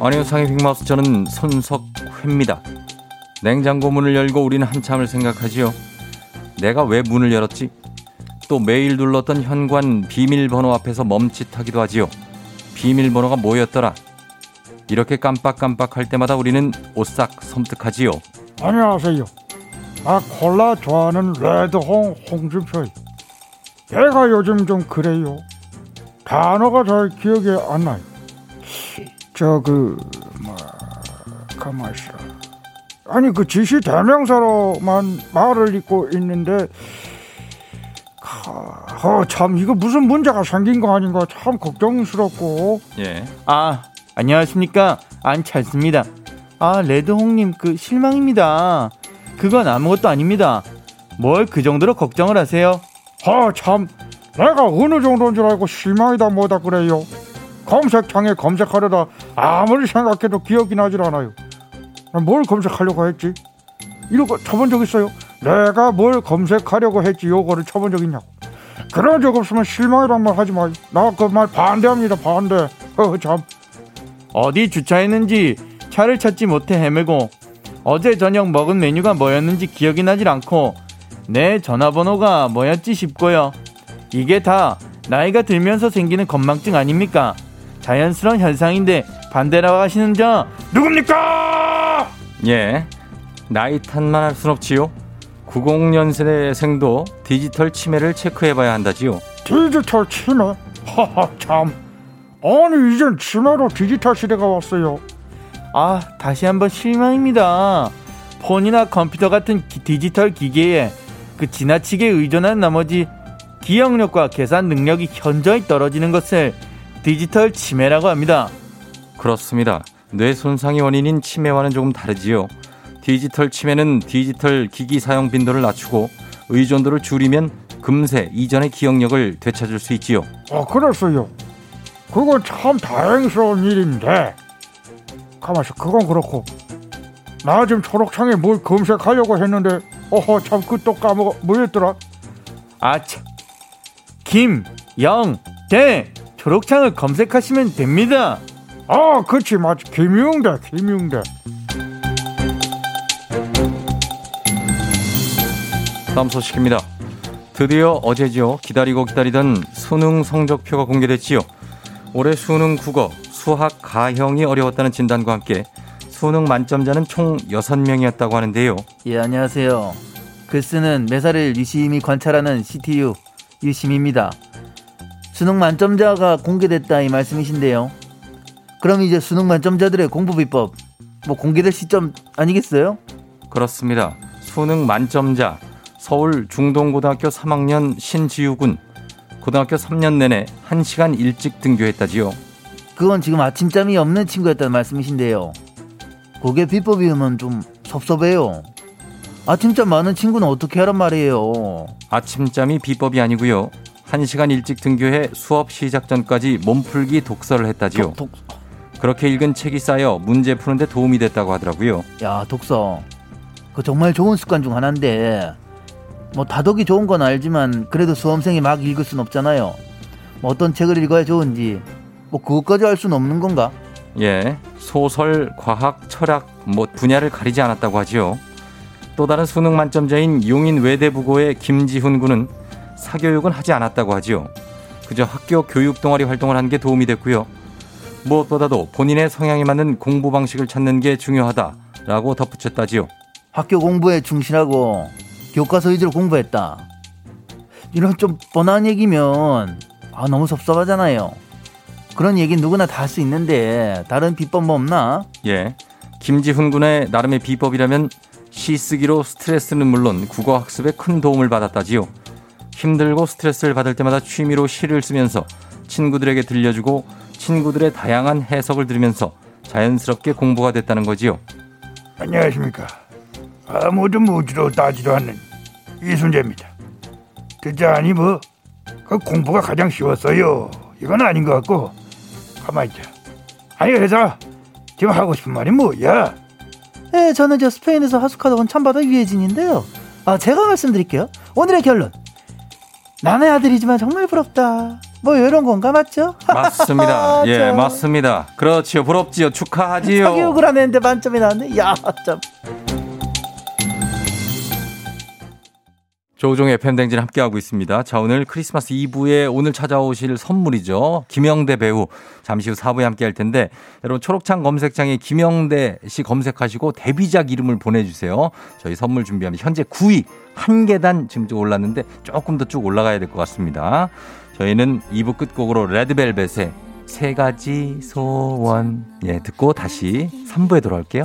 안녕상의 빅마우스 저는 손석회입니다. 냉장고 문을 열고 우리는 한참을 생각하지요. 내가 왜 문을 열었지? 또 매일 눌렀던 현관 비밀번호 앞에서 멈칫하기도 하지요. 비밀번호가 뭐였더라? 이렇게 깜빡깜빡할 때마다 우리는 오싹 섬뜩하지요. 안녕하세요. 아 콜라 좋아하는 레드홍 홍준표요. 얘가 요즘 좀 그래요. 단어가 잘 기억이 안 나요. 저 그뭐 가만 있어. 아니 그 지시 대명사로만 말을 잇고 있는데 어, 참 이거 무슨 문제가 생긴 거 아닌가 참 걱정스럽고 예. 아, 안녕하십니까. 안찰습니다. 아, 레드홍님, 그, 실망입니다. 그건 아무것도 아닙니다. 뭘 그 정도로 걱정을 하세요? 아, 참, 내가 어느 정도인 줄 알고 실망이다 뭐다 그래요. 검색창에 검색하려다 아무리 생각해도 기억이 나질 않아요. 뭘 검색하려고 했지? 거 쳐본 적 있어요? 내가 뭘 검색하려고 했지 요거를 쳐본 적 있냐고. 그런 적 없으면 실망이란 말 하지 마요. 나 그 말 반대합니다, 반대. 어, 참. 어디 주차했는지 차를 찾지 못해 헤매고 어제 저녁 먹은 메뉴가 뭐였는지 기억이 나질 않고 내 전화번호가 뭐였지 싶고요. 이게 다 나이가 들면서 생기는 건망증 아닙니까? 자연스러운 현상인데 반대라고 하시는 저 누굽니까? 예. 나이 탓만 할 순 없지요. 90년생도 디지털 치매를 체크해봐야 한다지요. 디지털 치매? 하하, 참. 아니, 이젠 치매로 디지털 시대가 왔어요. 아, 다시 한번 실망입니다. 폰이나 컴퓨터 같은 기- 디지털 기계에 그 지나치게 의존한 나머지 기억력과 계산 능력이 현저히 떨어지는 것을 디지털 치매라고 합니다. 그렇습니다. 뇌 손상의 원인인 치매와는 조금 다르지요. 디지털 치매는 디지털 기기 사용 빈도를 낮추고 의존도를 줄이면 금세 이전의 기억력을 되찾을 수 있지요. 아, 그랬어요. 그건 참 다행스러운 일인데. 가만있어, 그건 그렇고. 나 지금 초록창에 뭘 검색하려고 했는데, 어허 참 그또 까먹어 뭐였더라? 아차. 김 영 대 초록창을 검색하시면 됩니다. 아 그치 맞 김용대 김용대 다음 소식입니다. 드디어 어제지요. 기다리고 기다리던 수능 성적표가 공개됐지요. 올해 수능 국어, 수학, 가형이 어려웠다는 진단과 함께 수능 만점자는 총 6명이었다고 하는데요. 예, 안녕하세요. 글쓰는 매사를 유심히 관찰하는 CTU 유심입니다. 수능 만점자가 공개됐다 이 말씀이신데요. 그럼 이제 수능 만점자들의 공부 비법 뭐 공개될 시점 아니겠어요? 그렇습니다. 수능 만점자 서울 중동고등학교 3학년 신지우 군 고등학교 3년 내내 1시간 일찍 등교했다지요. 그건 지금 아침잠이 없는 친구였다는 말씀이신데요. 그게 비법이면 좀 섭섭해요. 아침잠 많은 친구는 어떻게 하란 말이에요. 아침잠이 비법이 아니고요. 1시간 일찍 등교해 수업 시작 전까지 몸풀기 독서를 했다지요. 독, 그렇게 읽은 책이 쌓여 문제 푸는데 도움이 됐다고 하더라고요. 야, 독서. 그 정말 좋은 습관 중 하나인데 뭐 다독이 좋은 건 알지만 그래도 수험생이 막 읽을 순 없잖아요. 뭐 어떤 책을 읽어야 좋은지 뭐 그것까지 알 수는 없는 건가? 예, 소설, 과학, 철학 뭐 분야를 가리지 않았다고 하지요. 또 다른 수능 만점자인 용인 외대부고의 김지훈 군은 사교육은 하지 않았다고 하지요. 그저 학교 교육 동아리 활동을 한 게 도움이 됐고요. 무엇보다도 본인의 성향에 맞는 공부 방식을 찾는 게 중요하다라고 덧붙였다지요. 학교 공부에 충실하고 교과서 위주로 공부했다. 이런 좀 뻔한 얘기면 아 너무 섭섭하잖아요. 그런 얘기 누구나 다 할 수 있는데 다른 비법 뭐 없나? 예. 김지훈 군의 나름의 비법이라면 시 쓰기로 스트레스는 물론 국어 학습에 큰 도움을 받았다지요. 힘들고 스트레스를 받을 때마다 취미로 시를 쓰면서 친구들에게 들려주고 친구들의 다양한 해석을 들으면서 자연스럽게 공부가 됐다는 거지요. 안녕하십니까 아무도 묻지도 따지도 않는 이순재입니다 듣자니 뭐 그 공부가 가장 쉬웠어요 이건 아닌 것 같고 가만히 있자 아니 회사 지금 하고 싶은 말이 뭐야 네, 저는 저 스페인에서 하숙하다 온 참바다 유해진인데요. 아, 제가 말씀드릴게요. 오늘의 결론. 남의 아들이지만 정말 부럽다. 뭐 이런 건가 맞죠? [LAUGHS] 맞습니다. 예, 참. 맞습니다. 그렇지요. 부럽지요. 축하하지요. 사교육을 안 했는데 만점이 나왔네. 야, 참. 조우종의 팬댕진 함께하고 있습니다. 자, 오늘 크리스마스 이브에 오늘 찾아오실 선물이죠. 김영대 배우. 잠시 후 4부에 함께 할 텐데, 여러분 초록창 검색창에 김영대 씨 검색하시고 데뷔작 이름을 보내주세요. 저희 선물 준비합니다. 현재 9위. 한 계단 지금 좀 올랐는데 조금 더 쭉 올라가야 될 것 같습니다. 저희는 2부 끝곡으로 레드벨벳의 세 가지 소원. 예, 듣고 다시 3부에 돌아올게요.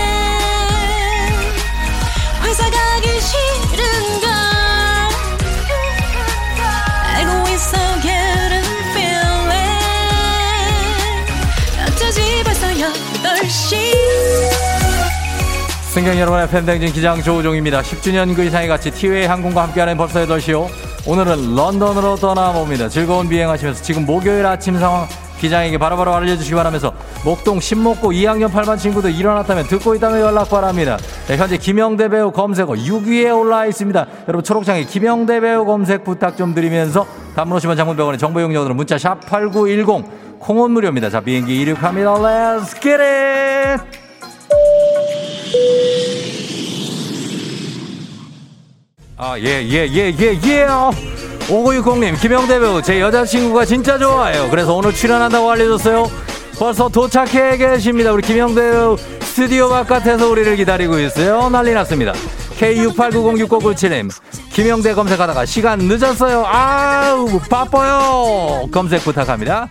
승경 여러분의 팬댕진 기장 조우종입니다. 10주년 그 이상의 가치 티웨이 항공과 함께하는 벌써 8시요. 오늘은 런던으로 떠나봅니다. 즐거운 비행하시면서 지금 목요일 아침 상황 기장에게 바로바로 알려주시기 바라면서 목동 신목고 2학년 8반 친구들 일어났다면 듣고 있다면 연락 바랍니다. 네, 현재 김영대 배우 검색어 6위에 올라 있습니다. 여러분 초록창에 김영대 배우 검색 부탁 좀 드리면서 오시면 장문병원의 정보 용료들은 문자 샵 8910 콩은 무료입니다. 자 비행기 이륙합니다. Let's get it! 아, 예, 예, 예, 예, 예. 5960님, 김영대 배우, 제 여자친구가 진짜 좋아해요. 그래서 오늘 출연한다고 알려줬어요. 벌써 도착해 계십니다. 우리 김영대 배우 스튜디오 바깥에서 우리를 기다리고 있어요. 난리 났습니다. K68906997님, 김영대 검색하다가 시간 늦었어요. 아우, 바빠요. 검색 부탁합니다.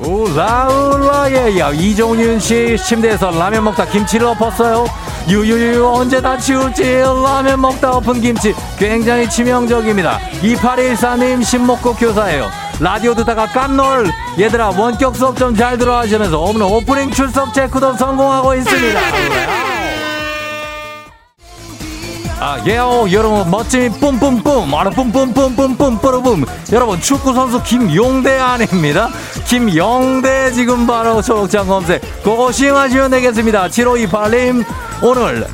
울라울라 예야 이종윤 씨 침대에서 라면 먹다 김치를 엎었어요 유유유 언제 다 치울지 라면 먹다 엎은 김치. 굉장히 치명적입니다. 2814님 신목고 교사예요. 라디오 듣다가 깜놀. 얘들아 원격 수업 좀 잘 들어 하시면서 오늘 오프닝 출석 체크도 성공하고 있습니다 [LAUGHS] 아, 예요, 여러분, 멋짐이 뿜뿜뿜, 아라 뿜뿜뿜뿜뿜, 뿜뿜. 여러분, 축구선수 김용대 아닙니다. 김영대 지금 바로 초록장 검색, 고고싱 하시면 되겠습니다. 7528님, 오늘,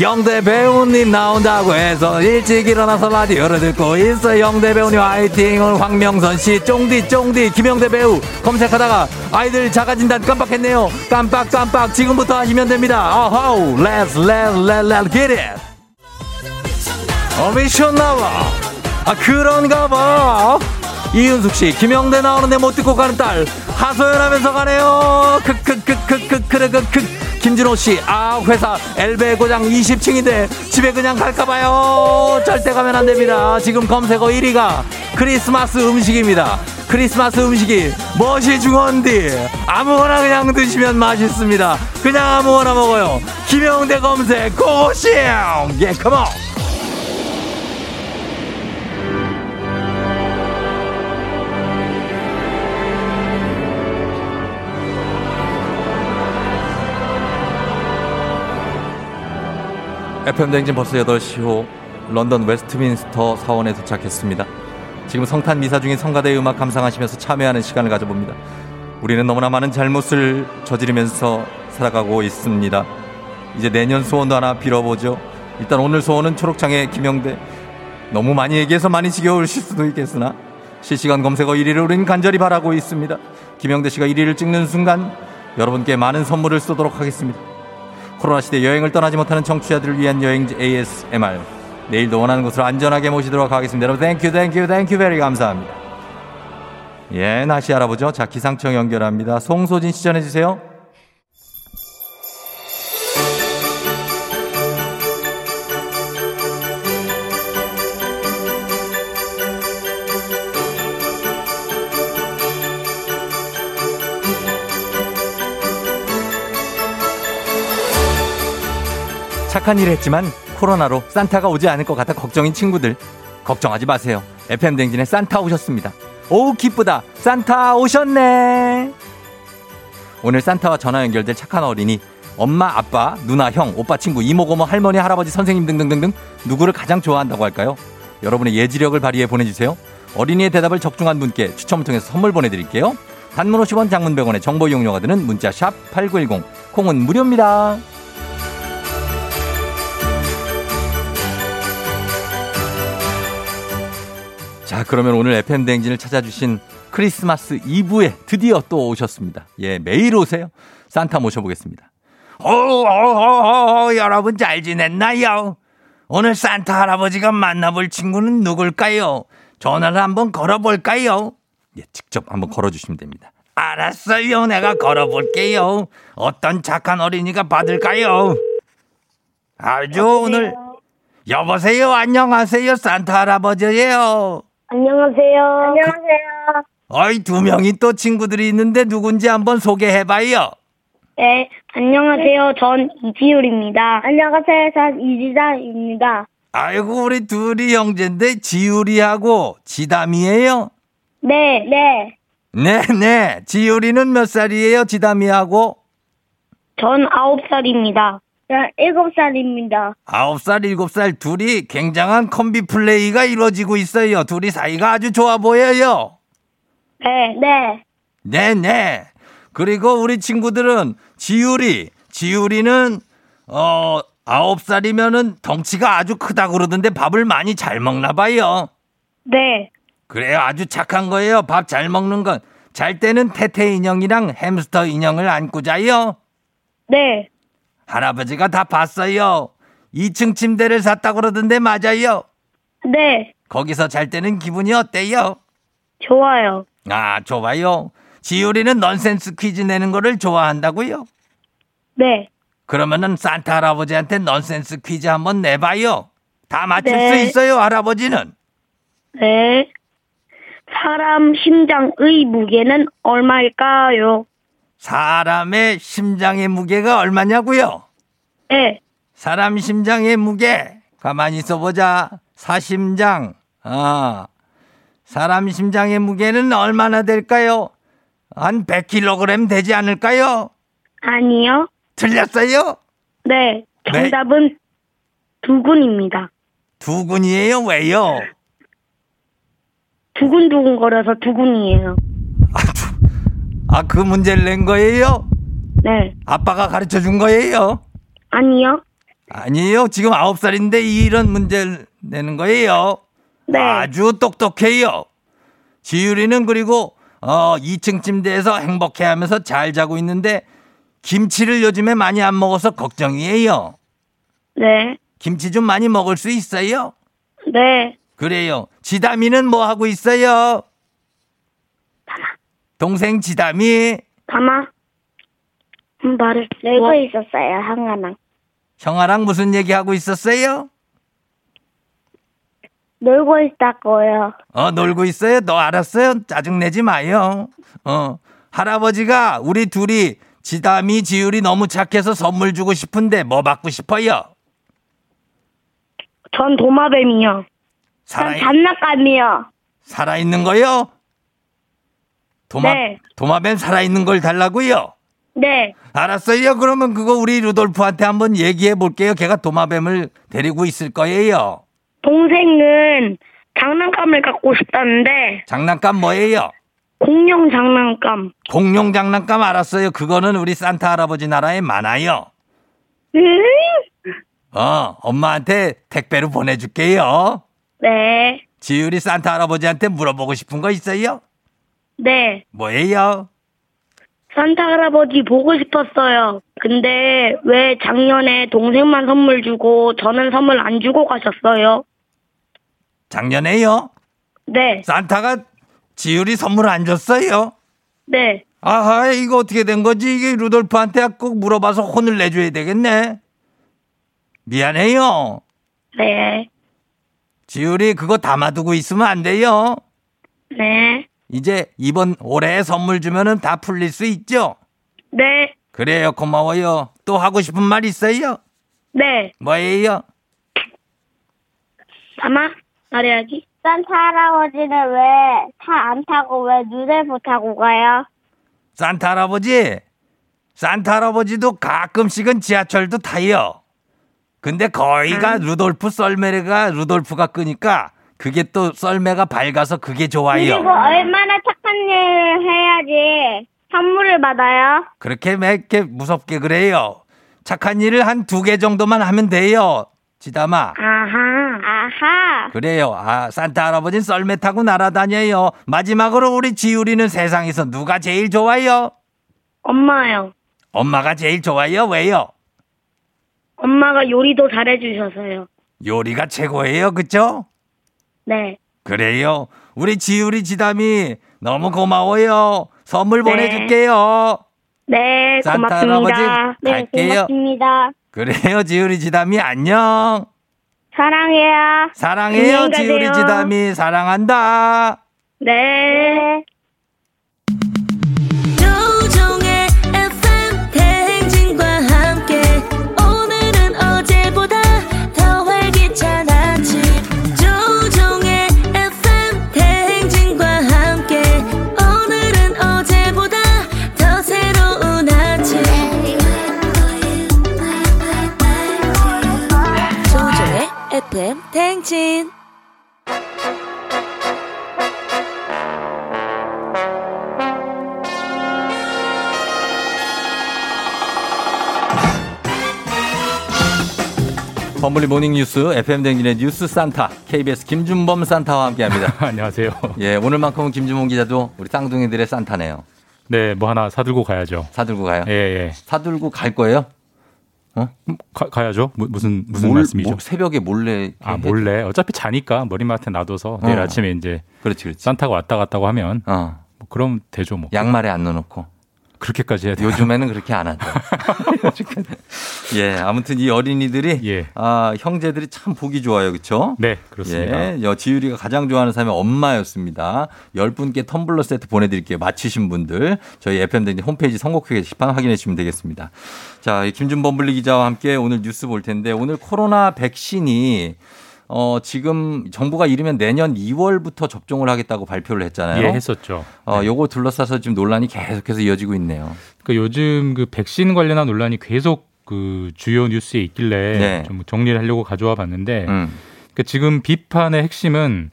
영대 배우님 나온다고 해서 일찍 일어나서 라디오를 듣고 있어. 영대 배우님 화이팅. 오늘 황명선 씨 쫑디 쫑디 김영대 배우. 검색하다가 아이들 자가진단 깜빡했네요. 깜빡 깜빡 지금부터 하시면 됩니다. 어허우 let's let let let get it 어 미쳤나봐 아 그런가 봐 이윤숙 씨 김영대 나오는데 못 듣고 가는 딸 하소연하면서 가네요 크크크크크크크크 김진호 씨, 아, 회사 엘베 고장 20층인데 집에 그냥 갈까봐요. 절대 가면 안 됩니다. 지금 검색어 1위가 크리스마스 음식입니다. 크리스마스 음식이 무엇이 중요한디? 아무거나 그냥 드시면 맛있습니다. 그냥 아무거나 먹어요. 김영대 검색, 고고싱! 예, 컴온! FM 댕진 버스 8시 호 런던 웨스트민스터 사원에 도착했습니다. 지금 성탄 미사 중인 성가대 음악 감상하시면서 참여하는 시간을 가져봅니다. 우리는 너무나 많은 잘못을 저지르면서 살아가고 있습니다. 이제 내년 소원도 하나 빌어보죠. 일단 오늘 소원은 초록창의 김영대. 너무 많이 얘기해서 많이 지겨우실 수도 있겠으나 실시간 검색어 1위를 우리는 간절히 바라고 있습니다. 김영대 씨가 1위를 찍는 순간 여러분께 많은 선물을 쏘도록 하겠습니다. 코로나 시대 여행을 떠나지 못하는 청취자들을 위한 여행지 ASMR. 내일도 원하는 곳으로 안전하게 모시도록 하겠습니다. 여러분, thank you, thank you, thank you, very 감사합니다. 예, 날씨 알아보죠. 자, 기상청 연결합니다. 송소진 씨 전해주세요. 착한 일을 했지만 코로나로 산타가 오지 않을 것 같아 걱정인 친구들 걱정하지 마세요. FM 댕진에 산타 오셨습니다. 오 기쁘다. 산타 오셨네. 오늘 산타와 전화 연결될 착한 어린이 엄마, 아빠, 누나, 형, 오빠, 친구, 이모, 고모, 할머니, 할아버지, 선생님 등등등등 누구를 가장 좋아한다고 할까요? 여러분의 예지력을 발휘해 보내주세요. 어린이의 대답을 적중한 분께 추첨을 통해서 선물 보내드릴게요. 단문 50원 장문 100원의 정보 이용료가 드는 문자 샵 8910 콩은 무료입니다. 자, 그러면 오늘 FM 대행진을 찾아주신 크리스마스 이브에 드디어 또 오셨습니다. 예, 매일 오세요. 산타 모셔보겠습니다. 오, 오, 오, 오, 여러분 잘 지냈나요? 오늘 산타 할아버지가 만나볼 친구는 누굴까요? 전화를 한번 걸어볼까요? 예, 직접 한번 걸어주시면 됩니다. 알았어요. 내가 걸어볼게요. 어떤 착한 어린이가 받을까요? 아주 오늘 여보세요. 안녕하세요. 산타 할아버지예요. 안녕하세요. 안녕하세요. 어이 두 명이 또 친구들이 있는데 누군지 한번 소개해봐요. 네, 안녕하세요. 전 이지율입니다. 안녕하세요. 전 이지다입니다. 아이고 우리 둘이 형제인데 지율이하고 지담이에요. 네, 네. 네 네. 지율이는 몇 살이에요? 지담이하고 전 아홉 살입니다. 전 일곱 살입니다. 아홉 살, 일곱 살 둘이 굉장한 콤비 플레이가 이루어지고 있어요. 둘이 사이가 아주 좋아 보여요. 네, 네. 네 네. 그리고 우리 친구들은 지율이, 지율이는, 어, 아홉 살이면은 덩치가 아주 크다 그러던데 밥을 많이 잘 먹나 봐요. 네. 그래요. 아주 착한 거예요. 밥 잘 먹는 건. 잘 때는 태태 인형이랑 햄스터 인형을 안고 자요. 네. 할아버지가 다 봤어요. 2층 침대를 샀다 그러던데 맞아요. 네. 거기서 잘 때는 기분이 어때요? 좋아요. 아, 좋아요. 지율이는 넌센스 퀴즈 내는 거를 좋아한다고요? 네. 그러면은 산타 할아버지한테 넌센스 퀴즈 한번 내봐요. 다 맞출 네. 수 있어요, 할아버지는. 네. 사람 심장의 무게는 얼마일까요? 사람의 심장의 무게가 얼마냐고요? 네. 사람 심장의 무게. 가만히 있어 보자. 사심장. 아. 사람 심장의 무게는 얼마나 될까요? 한 100kg 되지 않을까요? 아니요. 틀렸어요? 네. 네. 정답은 두근입니다. 두근이에요? 왜요? 두근두근 거려서 두근이에요. 아, 그 문제를 낸 거예요? 네. 아빠가 가르쳐 준 거예요? 아니요. 아니에요. 지금 아홉 살인데 이런 문제를 내는 거예요. 네. 아주 똑똑해요. 지유리는 그리고 어 2층 침대에서 행복해 하면서 잘 자고 있는데 김치를 요즘에 많이 안 먹어서 걱정이에요. 네. 김치 좀 많이 먹을 수 있어요? 네. 그래요. 지담이는 뭐 하고 있어요? 동생 지담이 가마. 음, 말을. 놀고 있었어요, 항아랑. 형아랑 무슨 얘기 하고 있었어요? 놀고 있다고요. 어, 놀고 있어요? 너 알았어요? 짜증내지 마요. 어, 할아버지가 우리 둘이 지담이 지율이 너무 착해서 선물 주고 싶은데 뭐 받고 싶어요? 전 도마뱀이요. 살아, 장난감이요. 살아있는 거요? 도마, 네. 도마뱀 살아있는 걸 달라고요? 네. 알았어요. 그러면 그거 우리 루돌프한테 한번 얘기해 볼게요. 걔가 도마뱀을 데리고 있을 거예요. 동생은 장난감을 갖고 싶다는데 장난감 뭐예요? 공룡 장난감. 공룡 장난감 알았어요. 그거는 우리 산타 할아버지 나라에 많아요. 어, 엄마한테 택배로 보내줄게요. 네. 지율이 산타 할아버지한테 물어보고 싶은 거 있어요? 네. 뭐예요? 산타 할아버지 보고 싶었어요. 근데 왜 작년에 동생만 선물 주고 저는 선물 안 주고 가셨어요? 작년에요? 네. 산타가 지율이 선물 안 줬어요? 네. 아하, 이거 어떻게 된 거지? 이게 루돌프한테 꼭 물어봐서 혼을 내줘야 되겠네. 미안해요. 네. 지율이 그거 담아두고 있으면 안 돼요. 네. 이제 이번 올해 선물 주면은 다 풀릴 수 있죠? 네. 그래요, 고마워요. 또 하고 싶은 말 있어요? 네. 뭐예요? 아마 말해야지. 산타 할아버지는 왜 차 안 타고 왜 누들프 타고 가요? 산타 할아버지? 산타 할아버지도 가끔씩은 지하철도 타요. 근데 거의가 루돌프 썰매가 루돌프가 끄니까 그게 또 썰매가 밝아서 그게 좋아요. 그리고 얼마나 착한 일을 해야지 선물을 받아요? 그렇게 맵게 무섭게 그래요. 착한 일을 한 두 개 정도만 하면 돼요. 지담아. 아하. 아하. 그래요. 아, 산타 할아버지는 썰매 타고 날아다녀요. 마지막으로 우리 지율이는 세상에서 누가 제일 좋아요? 엄마요. 엄마가 제일 좋아요. 왜요? 엄마가 요리도 잘해주셔서요. 요리가 최고예요. 그쵸? 네. 그래요. 우리 지율이 지담이 너무 고마워요. 선물 네. 보내줄게요. 네, 산타 고맙습니다. 할아버지 네, 갈게요. 고맙습니다. 그래요. 지율이 지담이 안녕. 사랑해요. 사랑해요. 안녕히 가세요. 지담이 사랑한다. 네. 대행진 범블리 morning 뉴스 FM 댕진의 뉴스 산타 KBS 김준범 산타와 함께합니다. [LAUGHS] 안녕하세요. 예, 오늘만큼은 김준범 기자도 우리 쌍둥이들의 산타네요. 네, 뭐 하나 사들고 가야죠. 사들고 가요? 예, 예. 사들고 갈 거예요? 어? 가, 야죠 무슨 무슨 몰- 말씀이죠? 몰- 새벽에 몰래 아, 몰래. 어차피 자니까 머리맡에 놔둬서 내일 어. 아침에 이제 그렇지, 그렇지. 산타가 왔다 갔다고 하면 어. 뭐 그럼 되죠, 뭐. 양말에 안 넣어놓고. 그렇게까지 해야 돼요. 요즘에는 그렇게 안 한다. [LAUGHS] 예, 아무튼 이 어린이들이 예. 아, 형제들이 참 보기 좋아요. 그렇죠? 네, 그렇습니다. 예, 여 지율이가 가장 좋아하는 사람이 엄마였습니다. 10분께 텀블러 세트 보내 드릴게요. 맞히신 분들. 저희 FM댕진 홈페이지 선곡표 게시판 확인해 주시면 되겠습니다. 자, 이 김준범 블리 기자와 함께 오늘 뉴스 볼 텐데 오늘 코로나 백신이 어, 지금 정부가 이르면 내년 2월부터 접종을 하겠다고 발표를 했잖아요. 예, 했었죠. 어, 요거 둘러싸서 지금 논란이 계속해서 이어지고 있네요. 그러니까 요즘 그 백신 관련한 논란이 계속 그 주요 뉴스에 있길래 네. 좀 정리를 하려고 가져와 봤는데 음. 그러니까 지금 비판의 핵심은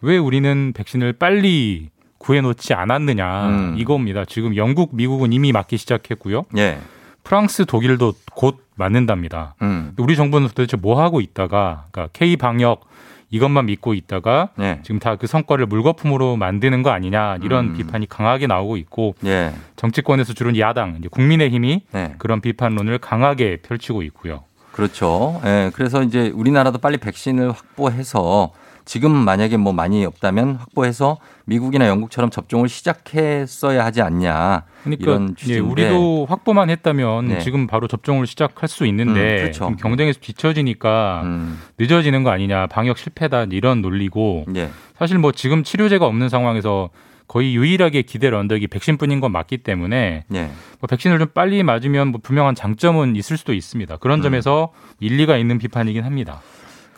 왜 우리는 백신을 빨리 구해놓지 않았느냐 음. 이겁니다. 지금 영국, 미국은 이미 맞기 시작했고요. 예. 프랑스, 독일도 곧 맞는답니다. 음. 우리 정부는 도대체 뭐 하고 있다가 그러니까 K 방역 이것만 믿고 있다가 네. 지금 다 그 성과를 물거품으로 만드는 거 아니냐 이런 음. 비판이 강하게 나오고 있고 예. 정치권에서 주로 야당 국민의힘이 네. 그런 비판론을 강하게 펼치고 있고요. 그렇죠. 예. 그래서 이제 우리나라도 빨리 백신을 확보해서 지금 만약에 뭐 많이 없다면 확보해서 미국이나 영국처럼 접종을 시작했어야 하지 않냐. 그러니까 이런 예, 취지인데. 우리도 확보만 했다면 네. 지금 바로 접종을 시작할 수 있는데 음, 그렇죠. 경쟁에서 뒤처지니까 음. 늦어지는 거 아니냐 방역 실패다 이런 논리고 예. 사실 뭐 지금 치료제가 없는 상황에서 거의 유일하게 기댈 언덕이 백신뿐인 건 맞기 때문에 예. 뭐 백신을 좀 빨리 맞으면 뭐 분명한 장점은 있을 수도 있습니다. 그런 음. 점에서 일리가 있는 비판이긴 합니다.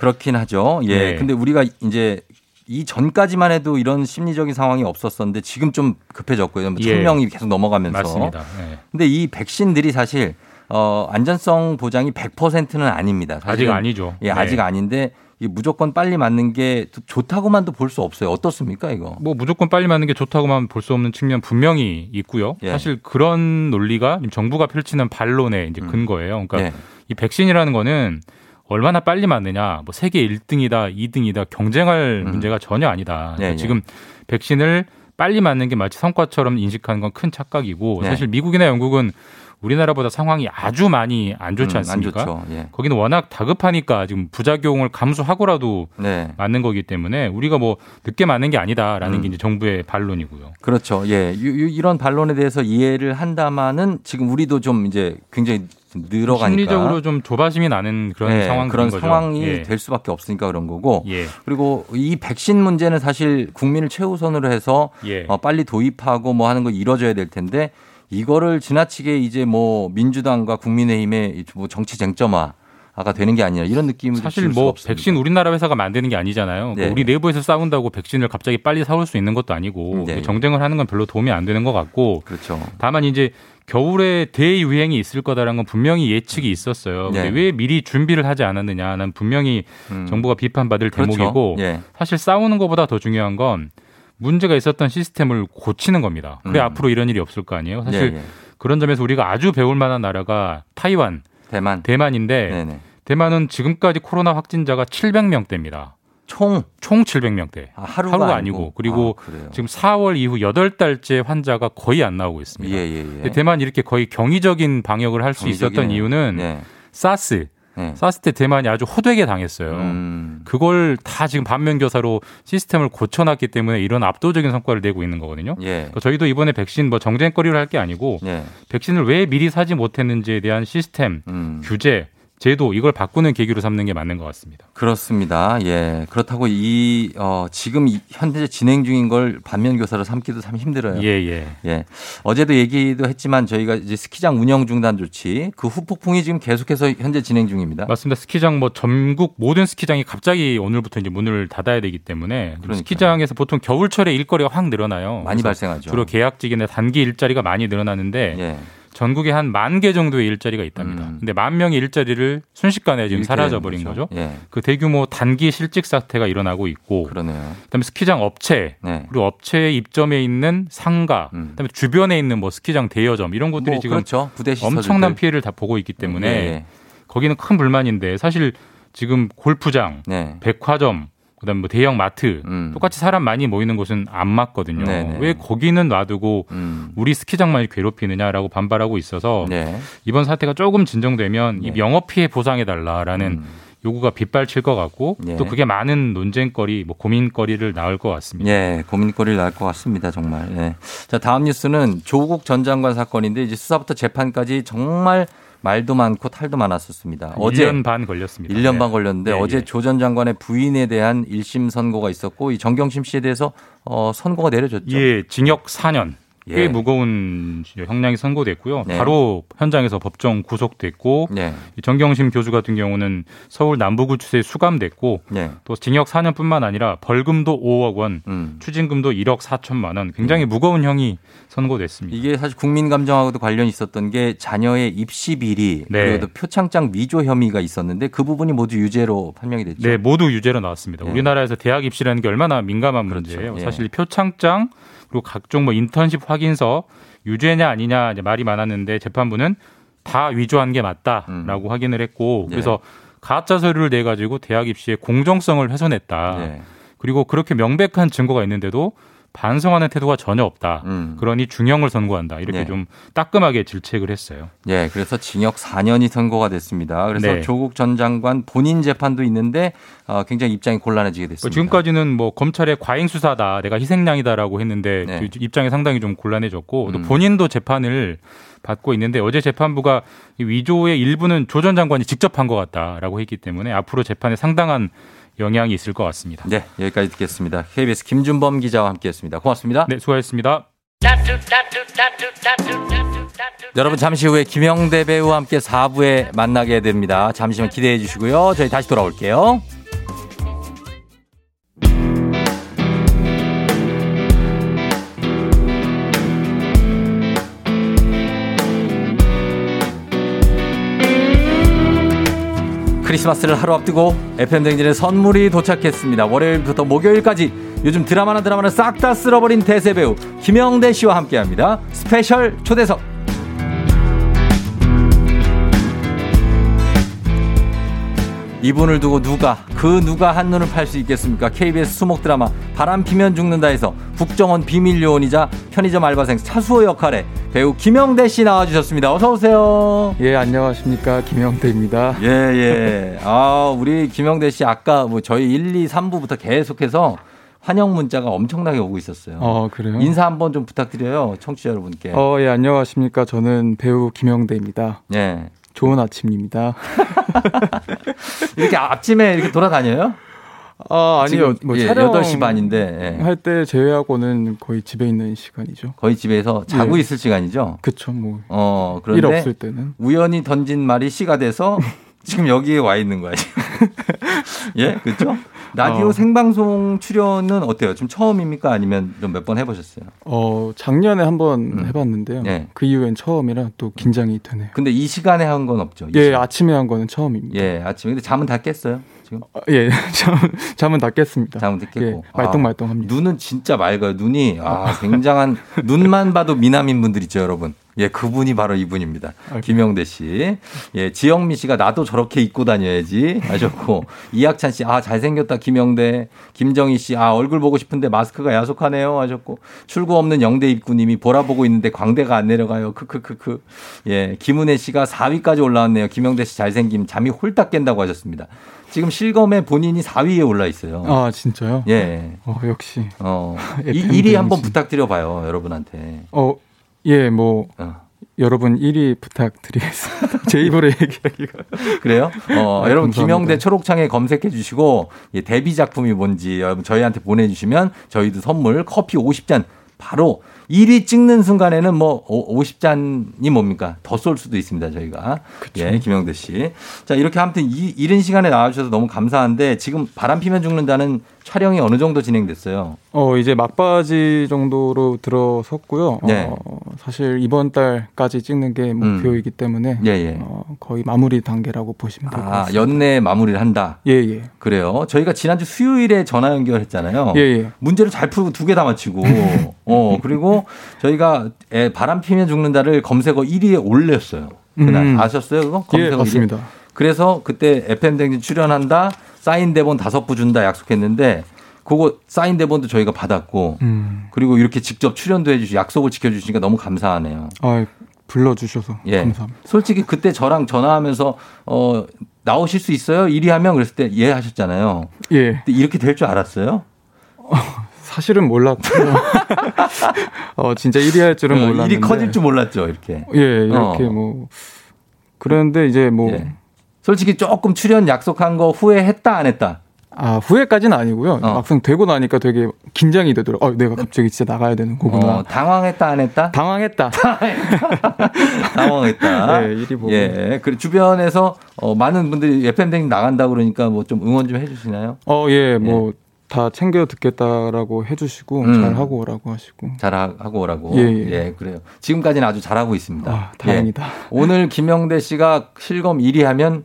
그렇긴 하죠. 예. 네. 근데 우리가 이제 이 전까지만 해도 이런 심리적인 상황이 없었었는데 지금 좀 급해졌고요. 뭐 예. 천 명이 계속 넘어가면서. 맞습니다. 네. 근데 이 백신들이 사실 어 안전성 보장이 100%는 아닙니다. 아직. 아니죠. 예, 아직 네. 아닌데 이 무조건 빨리 맞는 게 좋다고만도 볼 수 없어요. 어떻습니까, 이거? 뭐 무조건 빨리 맞는 게 좋다고만 볼 수 없는 측면 분명히 있고요. 예. 사실 그런 논리가 정부가 펼치는 반론의 이제 근거예요. 그러니까 네. 이 백신이라는 거는 얼마나 빨리 맞느냐, 뭐 세계 1등이다, 2등이다 경쟁할 문제가 전혀 아니다. 예, 그러니까 예. 지금 백신을 빨리 맞는 게 마치 성과처럼 인식하는 건 큰 착각이고 네. 사실 미국이나 영국은 우리나라보다 상황이 아주 많이 안 좋지 음, 않습니까? 안 좋죠. 예. 거기는 워낙 다급하니까 지금 부작용을 감수하고라도 네. 맞는 거기 때문에 우리가 뭐 늦게 맞는 게 아니다라는 음. 게 이제 정부의 반론이고요. 그렇죠. 예. 유- 유- 이런 반론에 대해서 이해를 한다마는 지금 우리도 좀 이제 굉장히 늘어가니까 심리적으로 좀 조바심이 나는 그런 예, 상황인 그런. 상황이 예. 될 수밖에 없으니까 그런 거고. 예. 그리고 이 백신 문제는 사실 국민을 최우선으로 해서 예. 어, 빨리 도입하고 뭐 하는 거 이뤄져야 될 텐데 이거를 지나치게 이제 뭐 민주당과 국민의힘의 뭐 정치 쟁점화 가 되는 게 아니라 이런 느낌을 사실 뭐. 백신 우리나라 회사가 만드는 게 아니잖아요. 그러니까 네. 우리 내부에서 싸운다고 백신을 갑자기 빨리 사올 수 있는 것도 아니고 네. 정쟁을 하는 건 별로 도움이 안 되는 것 같고 그렇죠. 다만 이제 겨울에 대유행이 있을 거다라는 건 분명히 예측이 있었어요. 근데 네. 왜 미리 준비를 하지 않았느냐 는 분명히 음. 정부가 비판받을 그렇죠. 대목이고 예. 사실 싸우는 것보다 더 중요한 건 문제가 있었던 시스템을 고치는 겁니다. 그래 음. 앞으로 이런 일이 없을 거 아니에요. 사실 예, 예. 그런 점에서 우리가 아주 배울 만한 나라가 타이완, 대만. 대만인데 네네. 대만은 지금까지 코로나 확진자가 700명대입니다. 총 총 700명대. 아, 하루가, 아니고 그리고 아. 지금 4월 이후 8달째 환자가 거의 안 나오고 있습니다. 예, 예, 예. 대만 이렇게 거의 경이적인 방역을 할 수 있었던. 이유는 네. 사스 네. 사스 때 대만이 아주 호되게 당했어요. 음. 그걸 다 지금 반면교사로 시스템을 고쳐놨기 때문에 이런 압도적인 성과를 내고 있는 거거든요. 예. 그러니까 저희도 이번에 백신 뭐 정쟁거리를 할 게 아니고 예. 백신을 왜 미리 사지 못했는지에 대한 시스템, 음. 규제, 제도 이걸 바꾸는 계기로 삼는 게 맞는 것 같습니다. 그렇습니다. 예. 그렇다고 이, 어, 지금 이 현재 진행 중인 걸 반면 교사로 삼기도 참 힘들어요. 예, 예. 예. 어제도 얘기도 했지만 저희가 이제 스키장 운영 중단 조치 그 후폭풍이 지금 계속해서 현재 진행 중입니다. 맞습니다. 스키장 뭐 전국 모든 스키장이 갑자기 오늘부터 이제 문을 닫아야 되기 때문에 그러니까요. 스키장에서 보통 겨울철에 일거리가 확 늘어나요. 많이 발생하죠. 주로 계약직이나 단기 일자리가 많이 늘어나는데 예. 전국에 한 만 개 정도의 일자리가 있답니다. 음. 근데 만 명의 일자리를 순식간에 지금 사라져 버린 되는 거죠. 예. 그 대규모 단기 실직 사태가 일어나고 있고 그러네요. 그다음에 스키장 업체 네. 그리고 업체의 입점에 있는 상가 음. 그다음에 주변에 있는 뭐 스키장 대여점 이런 곳들이 뭐 지금 그렇죠. 엄청난 피해를 다 보고 있기 때문에 예, 예. 거기는 큰 불만인데 사실 지금 골프장, 네. 백화점, 그다음 뭐 대형 마트 음. 똑같이 사람 많이 모이는 곳은 안 맞거든요. 네네. 왜 거기는 놔두고 음. 우리 스키장만 괴롭히느냐라고 반발하고 있어서 네. 이번 사태가 조금 진정되면 이 네. 영업 피해 보상해 달라라는 음. 요구가 빗발칠 것 같고 네. 또 그게 많은 논쟁거리, 뭐 고민거리를 낳을 것 같습니다. 예, 고민거리를 낳을 것 같습니다, 정말. 예. 자, 다음 뉴스는 조국 전 장관 사건인데 이제 수사부터 재판까지 정말 말도 많고 탈도 많았었습니다. 어제 1년 반 걸렸습니다. 1년 네. 반 걸렸는데 예, 어제 예. 조전 장관의 부인에 대한 1심 선고가 있었고 이 정경심 씨에 대해서 어, 선고가 내려졌죠. 예, 징역 4년. 꽤 예. 무거운 형량이 선고됐고요. 네. 바로 현장에서 법정 구속됐고 네. 이 정경심 교수 같은 경우는 서울 남부구치소에 수감됐고 네. 또 징역 4년뿐만 아니라 벌금도 5억 원, 음. 추징금도 1억 4천만 원, 굉장히 무거운 형이 선고됐습니다. 이게 사실 국민 감정하고도 관련이 있었던 게 자녀의 입시 비리 네. 그리고 또 표창장 위조 혐의가 있었는데 그 부분이 모두 유죄로 판명이 됐죠. 네, 모두 유죄로 나왔습니다. 네. 우리나라에서 대학 입시라는 게 얼마나 민감한 문제예요. 예. 사실 이 표창장 그리고 각종 뭐 인턴십 확인서 유죄냐 아니냐 이제 말이 많았는데 재판부는 다 위조한 게 맞다라고 확인을 했고 네. 그래서 가짜 서류를 내 가지고 대학 입시의 공정성을 훼손했다. 네. 그리고 그렇게 명백한 증거가 있는데도 반성하는 태도가 전혀 없다. 음. 그러니 중형을 선고한다. 이렇게 네. 좀 따끔하게 질책을 했어요. 예, 그래서 징역 4년이 선고가 됐습니다. 그래서 네. 조국 전 장관 본인 재판도 있는데 어, 굉장히 입장이 곤란해지게 됐습니다. 지금까지는 뭐 검찰의 과잉 수사다, 내가 희생양이다라고 했는데 네. 그 입장이 상당히 좀 곤란해졌고 또 음. 본인도 재판을 받고 있는데 어제 재판부가 이 위조의 일부는 조 전 장관이 직접 한 것 같다라고 했기 때문에 앞으로 재판에 상당한 영향이 있을 것 같습니다. 네, 여기까지 듣겠습니다. KBS 김준범 기자와 함께했습니다. 고맙습니다. 네, 수고하셨습니다. 여러분 잠시 후에 김영대 배우와 함께 4부에 만나게 됩니다. 잠시만 기대해 주시고요. 저희 다시 돌아올게요. 크리스마스를 하루 앞두고 FM댕진의 선물이 도착했습니다. 월요일부터 목요일까지 요즘 드라마나 드라마를 싹 다 쓸어버린 대세 배우 김영대 씨와 함께합니다. special 초대석. 이분을 두고 누가 그 누가 한눈을 팔 수 있겠습니까? KBS 수목 드라마 바람 피면 죽는다에서 국정원 비밀 요원이자 편의점 알바생 차수호 역할에 배우 김영대 씨 나와주셨습니다. 어서 오세요. 예, 안녕하십니까. 김영대입니다. 예, 예. [LAUGHS] 아, 우리 김영대 씨 아까 뭐 저희 1, 2, 3부부터 계속해서 환영 문자가 엄청나게 오고 있었어요. 어, 그래요? 인사 한번 좀 부탁드려요. 청취자 여러분께. 어, 예, 안녕하십니까. 저는 배우 김영대입니다. 예. 좋은 아침입니다. [LAUGHS] 이렇게 아침에 이렇게 돌아다녀요? 아, 아니요. 뭐 예, 촬영 8시 반인데. 예. 할때 제외하고는 거의 집에 있는 시간이죠. 거의 집에서 자고 예. 있을 시간이죠? 그쵸, 뭐. 어, 일 그런데 없을 때는. 우연히 던진 말이 씨가 돼서 [LAUGHS] 지금 여기에 와 있는 거야, 지금. [LAUGHS] 예, 그렇죠? 라디오 어. 생방송 출연은 어때요? 지금 처음입니까? 아니면 좀 몇 번 해보셨어요? 어, 작년에 한번 해봤는데요. 예. 그 이후엔 처음이라 또 긴장이 되네요. 근데 이 시간에 한 건 없죠? 이 예, 시간. 아침에 한 거는 처음입니다. 예, 아침에. 근데 잠은 다 깼어요? 지금? 어, 예, [LAUGHS] 잠, 잠은 다 깼습니다. 잠은 다 깼고. 예, 말똥말똥합니다. 아, 눈은 진짜 맑아요. 눈이 아, [LAUGHS] 굉장한 눈만 봐도 미남인 분들 있죠, 여러분. 예, 그분이 바로 이분입니다. 김영대 씨. 예, 지영미 씨가 나도 저렇게 입고 다녀야지 하셨고 [LAUGHS] 이학찬 씨, 아 잘생겼다 김영대. 김정희 씨, 아 얼굴 보고 싶은데 마스크가 야속하네요 하셨고 출구 없는 영대 입구님이 보라 보고 있는데 광대가 안 내려가요. 크크크크. 예, 김은혜 씨가 4위까지 올라왔네요. 김영대 씨 잘생김 잠이 홀딱 깬다고 하셨습니다. 지금 실검에 본인이 4위에 올라 있어요. 아, 진짜요? 예. 어, 역시. 어. [LAUGHS] FM 1위 한번 대행진. 부탁드려 봐요, 여러분한테. 어, 예, 뭐. 어. 여러분 1위 부탁드리겠습니다. [LAUGHS] 제 입으로 얘기하기가. 그래요? 어, 아, 여러분 감사합니다. 김영대 초록창에 검색해 주시고 예, 데뷔 작품이 뭔지 여러분 저희한테 보내주시면 저희도 선물 커피 50잔 바로 1위 찍는 순간에는 뭐 50잔이 뭡니까? 더 쏠 수도 있습니다, 저희가. 예, 김영대 씨. 자, 이렇게 아무튼 이, 이른 시간에 나와주셔서 너무 감사한데 지금 바람 피면 죽는다는 촬영이 어느 정도 진행됐어요? 어, 이제 막바지 정도로 들어섰고요. 네. 어, 사실 이번 달까지 찍는 게 목표이기 때문에 예, 예. 어, 거의 마무리 단계라고 보시면 될것 아, 같습니다. 연내 마무리를 한다. 예, 예. 그래요. 저희가 지난주 수요일에 전화 연결했잖아요. 예, 예. 문제를 잘 풀고 두 개 다 맞히고. [LAUGHS] 어, 그리고 저희가 애 바람 피면 죽는다를 검색어 1위에 올렸어요. 그날 음. 아셨어요? 그거? 예, 검색어 1위. 맞습니다. 그래서 그때 FM 댕진 출연한다. 사인 대본 다섯 부 준다 약속했는데 그거 사인 대본도 저희가 받았고 음. 그리고 이렇게 직접 출연도 해주시 약속을 지켜주시니까 너무 감사하네요. 아, 불러주셔서 예. 감사합니다. 솔직히 그때 저랑 전화하면서 어 나오실 수 있어요? 1위 하면 그랬을 때 예 하셨잖아요. 예. 이렇게 될 줄 알았어요? 사실은 몰랐고요. [LAUGHS] 어, 진짜 1위 할 줄은 어, 몰랐는데. 일이 커질 줄 몰랐죠, 이렇게. 예, 이렇게 어. 뭐 그런데 이제 뭐 예. 솔직히 조금 출연 약속한 거 후회했다 안 했다. 아, 후회까지는 아니고요. 막상 되고 나니까 되게 긴장이 되더라고요. 어, 내가 갑자기 진짜 나가야 되는 거구나. 어, 당황했다 안 했다? 당황했다. [LAUGHS] 당황했다. 네, 일이 보고. 예. 그리고 주변에서 어, 많은 분들이 FM 댕 나간다 그러니까 뭐 좀 응원 좀 해주시나요? 어, 예, 뭐, 다 챙겨 듣겠다라고 해주시고, 음. 잘 하고 오라고 하시고. 잘 하고 오라고. 예, 예. 그래요. 지금까지는 아주 잘 하고 있습니다. 아, 다행이다. 예. 오늘 김영대 씨가 실검 1위 하면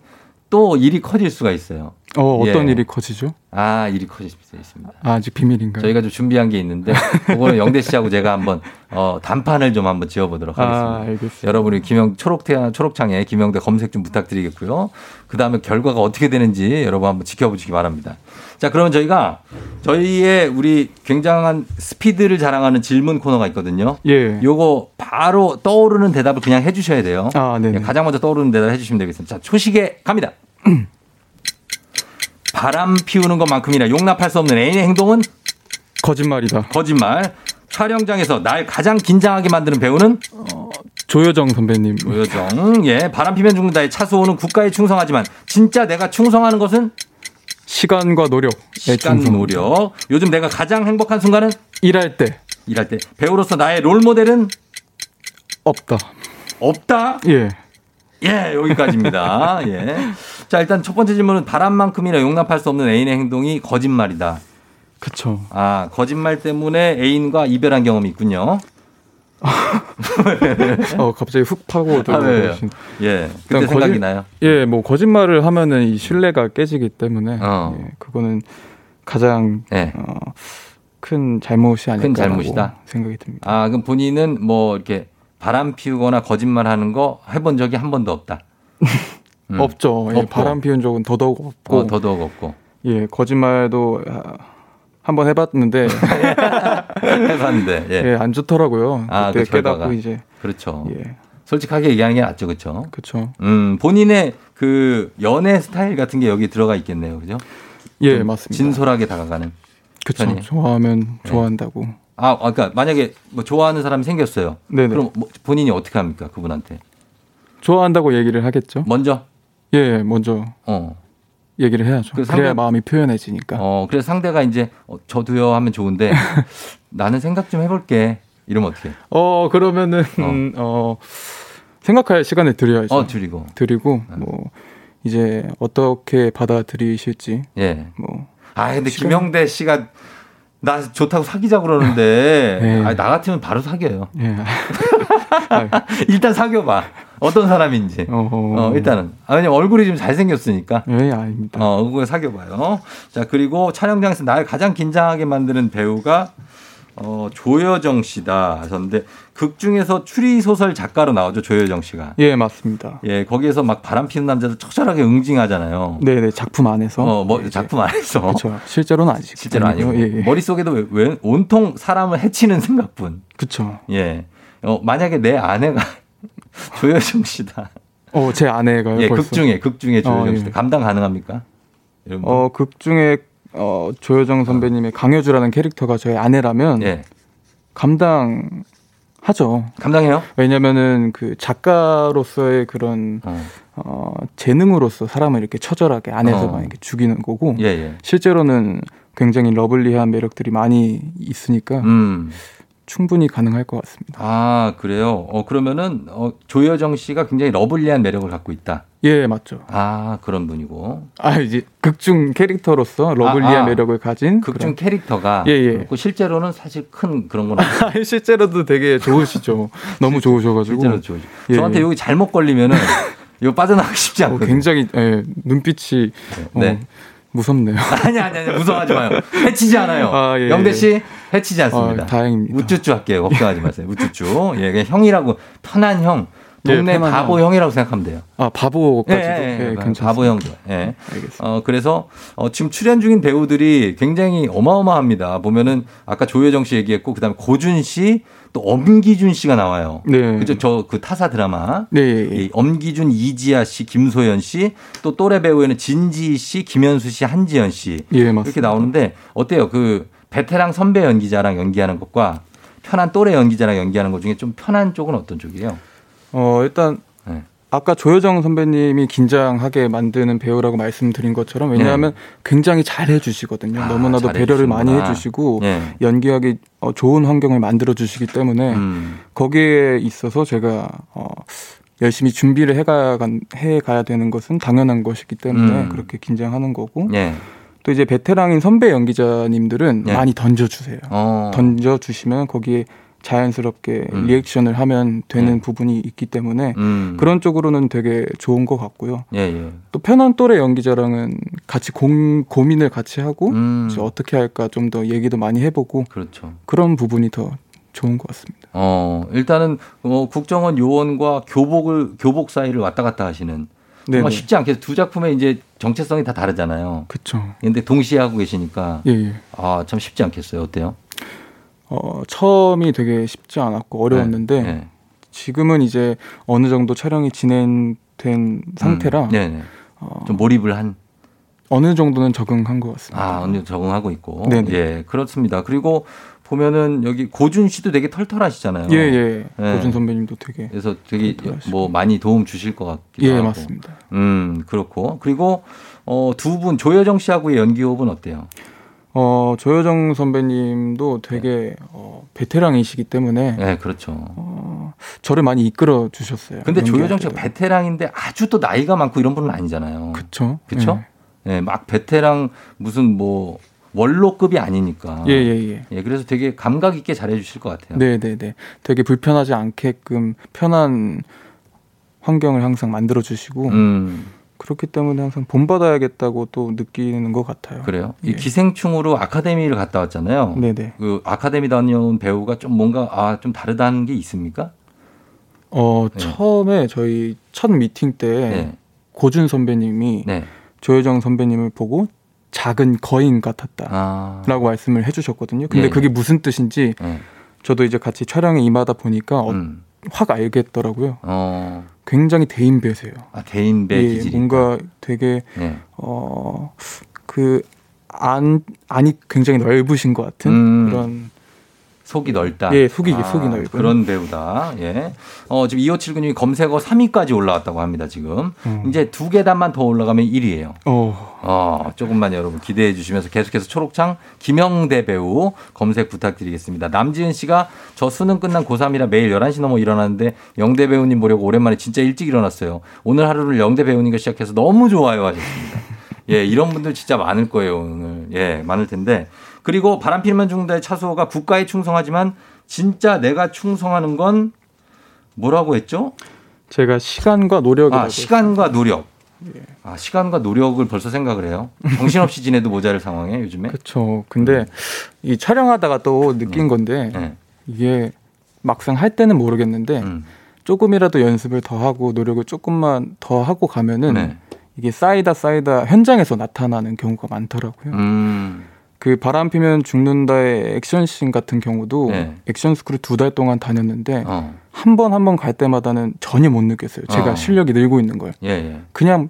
또 일이 커질 수가 있어요. 어, 어떤 예. 일이 커지죠? 아, 일이 커질 수 있습니다. 아, 아직 비밀인가요? 저희가 좀 준비한 게 있는데 그거는 [LAUGHS] 영대 씨하고 제가 한번 어, 단판을 좀 한번 지어보도록 하겠습니다. 아, 알겠습니다. 여러분이 김영 초록태 초록창에 김영대 검색 좀 부탁드리겠고요. 그 다음에 결과가 어떻게 되는지 여러분 한번 지켜보시기 바랍니다. 자, 그러면 저희가 저희의 우리 굉장한 스피드를 자랑하는 질문 코너가 있거든요. 예. 요거 바로 떠오르는 대답을 그냥 해주셔야 돼요. 아, 네. 예, 가장 먼저 떠오르는 대답 해주시면 되겠습니다. 자, 초식에 갑니다. [CLEARS THROAT] 바람 피우는 것만큼이나 용납할 수 없는 애인의 행동은 거짓말이다. 거짓말. 촬영장에서 날 가장 긴장하게 만드는 배우는 조여정 선배님. 조여정. 예, 바람 피면 죽는다의 차수호는 국가에 충성하지만 진짜 내가 충성하는 것은 시간과 노력. 시간 노력. 요즘 내가 가장 행복한 순간은 일할 때. 일할 때. 배우로서 나의 롤 모델은 없다. 없다. 예. 예, 여기까지입니다. 예. 자, 일단 첫 번째 질문은 바람만큼이나 용납할 수 없는 애인의 행동이 거짓말이다. 그쵸. 아, 거짓말 때문에 애인과 이별한 경험이 있군요. [LAUGHS] 어, 갑자기 훅 파고 아, 왜요? 들어오신. 예. 그때 그냥 생각이 거짓- 나요. 예, 뭐 거짓말을 하면은 이 신뢰가 깨지기 때문에 어. 예, 그거는 가장 예. 어, 큰 잘못이 아닐까 큰 잘못이다. 생각이 듭니다. 아, 그럼 본인은 뭐 이렇게 바람 피우거나 거짓말 하는 거 해본 적이 한 번도 없다. 음. [LAUGHS] 없죠. 예. 바람 피운 적은 더더욱 없고. 어, 더더욱 없고. 예, 거짓말도 한번 해봤는데 [LAUGHS] 해봤는데, 예. 예, 안 좋더라고요. 아, 그때 그. 깨닫고 이제 그렇죠. 예, 솔직하게 얘기하는 게 낫죠, 그렇죠? 그렇죠. 음, 본인의 그 연애 스타일 같은 게 여기 들어가 있겠네요, 그죠? 예, 좀 맞습니다. 진솔하게 다가가는. 그렇죠. 좋아하면 좋아한다고. 아, 아, 그러니까 만약에 뭐 좋아하는 사람이 생겼어요. 네네. 그럼 뭐 본인이 어떻게 합니까, 그분한테? 좋아한다고 얘기를 하겠죠. 먼저. 예, 먼저 어. 얘기를 해야죠. 그 그래야 상대- 마음이 표현해지니까. 어, 그래서 상대가 이제 어, 저도요 하면 좋은데 [LAUGHS] 나는 생각 좀 해볼게. 이러면 어떻게? 어 그러면은 어, 생각할 시간을 드려야죠. 어, 드리고. 드리고 뭐 이제 어떻게 받아들이실지. 예. 뭐 아, 근데 시간- 김영대 씨가 나 좋다고 사귀자 그러는데 [LAUGHS] 네. 아, 나 같으면 바로 사귀어요. 예. [LAUGHS] 일단 사귀어봐. 어떤 사람인지. 어, 일단은. 아, 왜냐면 얼굴이 좀 잘생겼으니까. 예, 아닙니다. 어, 그거 사귀어봐요. 자, 그리고 촬영장에서 날 가장 긴장하게 만드는 배우가 어, 조여정 씨다. 하셨는데 극 중에서 추리 소설 작가로 나오죠. 조여정 씨가. 예, 맞습니다. 예, 거기에서 막 바람 피는 남자들 처절하게 응징하잖아요. 네, 네, 작품 안에서. 어, 뭐 작품 안에서. 그렇죠. 실제로는 아니고. 실제로 아니고. 예, 예. 머릿 속에도 왜, 왜 온통 사람을 해치는 생각뿐. 그렇죠. 예. 어, 만약에 내 아내가 [LAUGHS] 조여정 씨다. 어, 제 아내가요. 예, 벌써. 극 중에 극 중에 조여정 어, 씨다. 예. 감당 가능합니까? 이런 분. 어, 극 중에 어, 조여정 선배님의 강효주라는 캐릭터가 저희 아내라면 예. 감당 하죠. 감당해요? 왜냐면은 그 작가로서의 그런 어, 재능으로서 사람을 이렇게 처절하게 안에서만 어. 이렇게 죽이는 거고 예, 예. 실제로는 굉장히 lovely한 매력들이 많이 있으니까 음. 충분히 가능할 것 같습니다. 아, 그래요? 어, 그러면은, 어, 조여정 씨가 굉장히 lovely한 매력을 갖고 있다. 예, 맞죠. 아, 그런 분이고. 아, 이제 극중 캐릭터로서 러블리한 아, 아. 매력을 가진 극중 캐릭터가. 예, 예. 그렇고 실제로는 사실 큰 그런 건 [LAUGHS] 아니에요. 그런- 실제로도 되게 좋으시죠. [LAUGHS] 너무 좋으셔가지고. 실제로 좋으죠. 예, 저한테 예. 여기 잘못 걸리면은 [LAUGHS] 이거 빠져나가기 쉽지 어, 않거든요. 굉장히 예, 눈빛이 어, 네. 무섭네요. 아니, 아니, 아니, 무서워하지 마요. 해치지 않아요. 아, 예, 영대 예. 씨, 해치지 않습니다. 아, 다행입니다. 우쭈쭈 할게요. 걱정하지 마세요. 우쭈쭈. 예, 형이라고, 편한 형. 예, 동네 편한 바보 형. 형이라고 생각하면 돼요. 아 바보까지도 예, 예, 예, 예, 괜찮습니다. 바보 형도. 예. 어, 그래서 어, 지금 출연 중인 배우들이 굉장히 어마어마합니다. 보면은 아까 조여정 씨 얘기했고 그다음에 고준 씨, 또 엄기준 씨가 나와요. 네. 그죠? 저 그 타사 드라마. 네, 예, 예. 이 엄기준, 이지아 씨, 김소연 씨, 또 또래 배우에는 진지 씨, 김현수 씨, 한지연 씨. 예, 맞습니다. 이렇게 나오는데 어때요? 그 베테랑 선배 연기자랑 연기하는 것과 편한 또래 연기자랑 연기하는 것 중에 좀 편한 쪽은 어떤 쪽이에요? 어 일단 네. 아까 조여정 선배님이 긴장하게 만드는 배우라고 말씀드린 것처럼 왜냐하면 굉장히 잘 해주시거든요. 너무나도 잘 배려를 많이. 해주시고 예. 연기하기 어, 좋은 환경을 만들어 주시기 때문에 음. 거기에 있어서 제가 어, 열심히 준비를 해가 해 가야 되는 것은 당연한 것이기 때문에 음. 그렇게 긴장하는 거고 예. 또 이제 베테랑인 선배 연기자님들은 예. 많이 던져주세요. 어. 던져주시면 거기에 자연스럽게 음. 리액션을 하면 되는 예. 부분이 있기 때문에 음. 그런 쪽으로는 되게 좋은 것 같고요. 예, 예. 또 편한 또래 연기자랑은 같이 공, 고민을 같이 하고 음. 어떻게 할까 좀 더 얘기도 많이 해보고 그렇죠. 그런 부분이 더 좋은 것 같습니다. 어, 일단은 어, 국정원 요원과 교복을 교복 사이를 왔다 갔다 하시는 정말. 쉽지 않게 두 작품의 이제 정체성이 다 다르잖아요. 그렇죠. 근데 동시에 하고 계시니까 예, 예. 아, 참 쉽지 않겠어요. 어때요? 어, 처음이 되게 쉽지 않았고 어려웠는데 네. 지금은 이제 어느 정도 촬영이 진행된 상태라 음. 어, 좀 몰입을 한 어느 정도는 적응한 것 같습니다. 아, 언니 적응하고 있고. 네네. 예, 그렇습니다. 그리고 보면은 여기 고준 씨도 되게 털털하시잖아요. 예, 예. 예. 고준 선배님도 되게 그래서 되게 털털하시고. 뭐 많이 도움 주실 것 같기도 예, 하고. 맞습니다. 음, 그렇고. 그리고 어, 두 분 조여정 씨하고의 연기 호흡은 어때요? 어, 조여정 선배님도 되게 어, 베테랑이시기 때문에 네, 그렇죠. 어, 저를 많이 이끌어 주셨어요. 근데 조여정 씨가. 베테랑인데 아주 또 나이가 많고 이런 분은 아니잖아요. 그쵸. 그렇죠? 예, 막 베테랑 무슨 뭐 원로급이 아니니까. 예, 예, 예. 그래서 되게 감각 있게 잘해 주실 것 같아요. 네, 네, 네. 되게 불편하지 않게끔 편한 환경을 항상 만들어 주시고 음, 그렇기 때문에 항상 본받아야겠다고 또 느끼는 것 같아요. 그래요. 이 예. 기생충으로 아카데미를 갔다 왔잖아요. 네, 네. 그 아카데미 다녀온 배우가 좀 뭔가 아, 좀 다르다는 게 있습니까? 어, 네. 처음에 저희 첫 미팅 때 네. 고준 선배님이 네. 조여정 선배님을 보고 작은 거인 같았다라고 아. 말씀을 해주셨거든요. 근데 예. 그게 무슨 뜻인지 네. 저도 이제 같이 촬영에 임하다 보니까 어, 음. 확 알겠더라고요. 어. 굉장히 대인배세요. 아, 대인배 예, 기질이. 뭔가 되게 네. 어그 안 안이 굉장히 넓으신 것 같은 음. 그런 속이 넓다. 예, 속이- 속이 넓은. 그런 배우다. 예. 어, 지금 2579님이 검색어 3위까지 올라왔다고 합니다, 지금. 음. 이제 두 계단만 더 올라가면 1위예요. 어, 어, 조금만 여러분 기대해 주시면서 계속해서 초록창 김영대 배우 검색 부탁드리겠습니다. 남지은 씨가 저 수능 끝난 고3이라 매일 11시 넘어 일어나는데 영대 배우님 보려고 오랜만에 진짜 일찍 일어났어요. 오늘 하루를 영대 배우님과 시작해서 너무 좋아요 하셨습니다. 예, 이런 분들 진짜 많을 거예요, 오늘. 예, 많을 텐데. 그리고 바람 피면 죽는다의 차수호가 국가에 충성하지만 진짜 내가 충성하는 건 뭐라고 했죠? 제가 시간과 노력이라고 아, 시간과 노력. 아, 시간과 노력을 벌써 생각을 해요. 정신없이 지내도 모자랄 상황에 요즘에. 그렇죠. 근데 이 촬영하다가 또 느낀 건데 네. 이게 막상 할 때는 모르겠는데 음. 조금이라도 연습을 더 하고 노력을 조금만 더 하고 가면은 네. 이게 쌓이다 쌓이다 현장에서 나타나는 경우가 많더라고요. 음. 그 바람 피면 죽는다의 액션씬 같은 경우도 네. 액션 스쿨을 두 달 동안 다녔는데 어. 한번 한 번 갈 때마다는 전혀 못 느꼈어요. 제가 어. 실력이 늘고 있는 걸. 예, 예. 그냥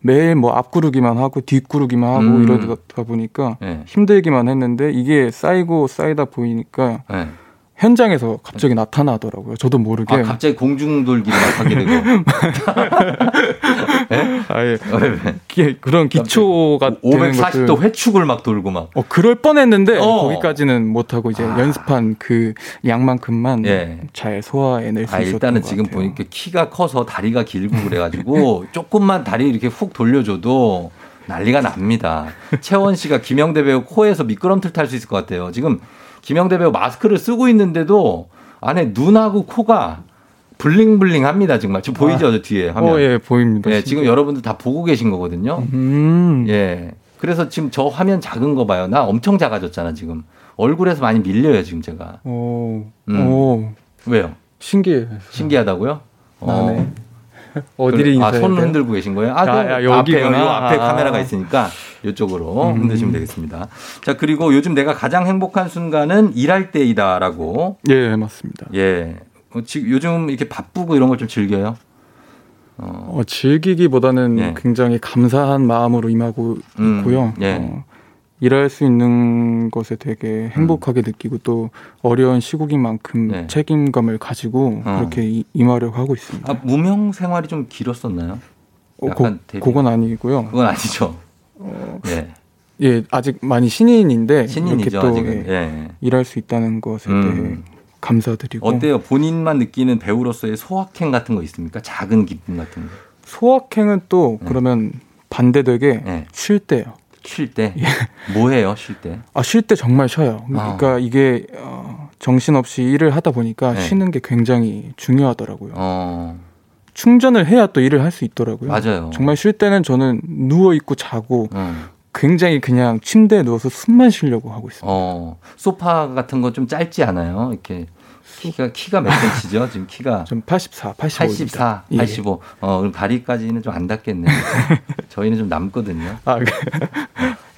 매일 뭐 앞구르기만 하고 뒷구르기만 하고 음. 이러다 보니까 예. 힘들기만 했는데 이게 쌓이고 쌓이다 보이니까 예. 현장에서 갑자기 나타나더라고요. 저도 모르게. 아, 갑자기 공중 돌기를 막 하게 되고. [LAUGHS] 예? 아예 왜, 왜? 기- 그런 기초가 되는 540도 것들. 회축을 막 돌고 막. 어 그럴 뻔했는데 어. 거기까지는 못하고 이제 연습한 그 양만큼만 예. 잘 소화해낼 수 아, 있었던 일단은 것 지금 같아요. 보니까 키가 커서 다리가 길고 그래가지고 [LAUGHS] 조금만 다리 이렇게 훅 돌려줘도 난리가 납니다. 채원 씨가 김영대 배우 코에서 미끄럼틀 탈 수 있을 것 같아요. 지금 김영대 배우 마스크를 쓰고 있는데도 안에 눈하고 코가 블링블링 합니다. 정말. 지금 보이죠? 저 뒤에 화면. 어, 예, 보입니다. 예, 지금 여러분들 다 보고 계신 거거든요. 음. 예. 그래서 지금 저 화면 작은 거 봐요. 나 엄청 작아졌잖아, 지금. 얼굴에서 많이 밀려요, 지금 제가. 오. 음. 오. 왜요? 신기해. 신기하다고요? 아, 네. 그래- 어디를 아, 인사해야 손을 돼요? 흔들고 계신 거예요? 아, 아, 그 야, 앞에, 여기구나. 요 앞에 아. 카메라가 있으니까 이쪽으로 음. 흔드시면 되겠습니다. 자, 그리고 요즘 내가 가장 행복한 순간은 일할 때이다라고. 예, 맞습니다. 예. 어, 지금 요즘 이렇게 바쁘고 이런 걸 좀 즐겨요? 어, 즐기기보다는 예. 굉장히 감사한 마음으로 임하고 음, 있고요. 예. 어, 일할 수 있는 것에 되게 행복하게 느끼고 또 어려운 시국인 만큼 네. 책임감을 가지고 어. 그렇게 이- 임하려고 하고 있습니다. 아, 무명 생활이 좀 길었었나요? 어, 약간 고- 그건 아니고요. 그건 아니죠. 네. 예, 아직 많이 신인인데 신인이죠, 이렇게 또. 예, 예. 일할 수 있다는 것에 대해 음. 감사드리고 어때요? 본인만 느끼는 배우로서의 소확행 같은 거 있습니까? 작은 기쁨 같은 거. 소확행은 또 네. 그러면 반대되게 쉴 때요. 쉴 때? 뭐 해요, 쉴 때? 아, 쉴 때 정말 쉬어요. 그러니까 이게 어, 정신없이 일을 하다 보니까 네. 쉬는 게 굉장히 중요하더라고요. 어, 충전을 해야 또 일을 할 수 있더라고요. 맞아요. 정말 쉴 때는 저는 누워 있고 자고 어. 굉장히 그냥 침대에 누워서 숨만 쉬려고 하고 있어요. 어, 소파 같은 거 좀 짧지 않아요? 이렇게 키가 키가 몇 센치죠? 지금 키가 좀 84, 85. 84, 예. 85. 어, 그럼 다리까지는 좀 안 닿겠네요. [LAUGHS] 저희는 좀 남거든요. 아,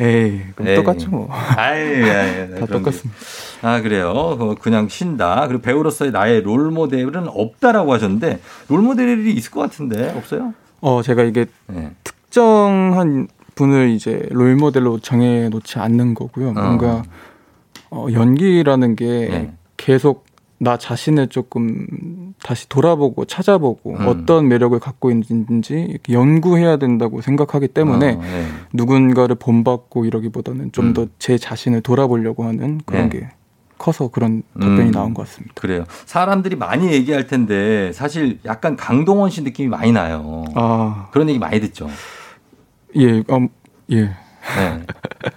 에이, 그럼 에이. 똑같죠 뭐. 아유, 아유, 다 똑같습니다. 게. 아, 그래요. 어, 그냥 쉰다. 그리고 배우로서의 나의 롤 모델은 없다라고 하셨는데, 롤 모델이 있을 것 같은데, 없어요? 어, 제가 이게 네. 특정한 분을 이제 롤 모델로 정해 놓지 않는 거고요. 뭔가 어, 연기라는 게 네. 계속 나 자신을 조금 다시 돌아보고 찾아보고 음. 어떤 매력을 갖고 있는지 연구해야 된다고 생각하기 때문에 어, 네. 누군가를 본받고 이러기보다는 좀 음. 더제 자신을 돌아보려고 하는 그런 네. 게 커서 그런 답변이 음. 나온 것 같습니다. 그래요. 사람들이 많이 얘기할 텐데, 사실 약간 강동원 씨 느낌이 많이 나요. 아, 그런 얘기 많이 듣죠. 예, 음, 예. 네.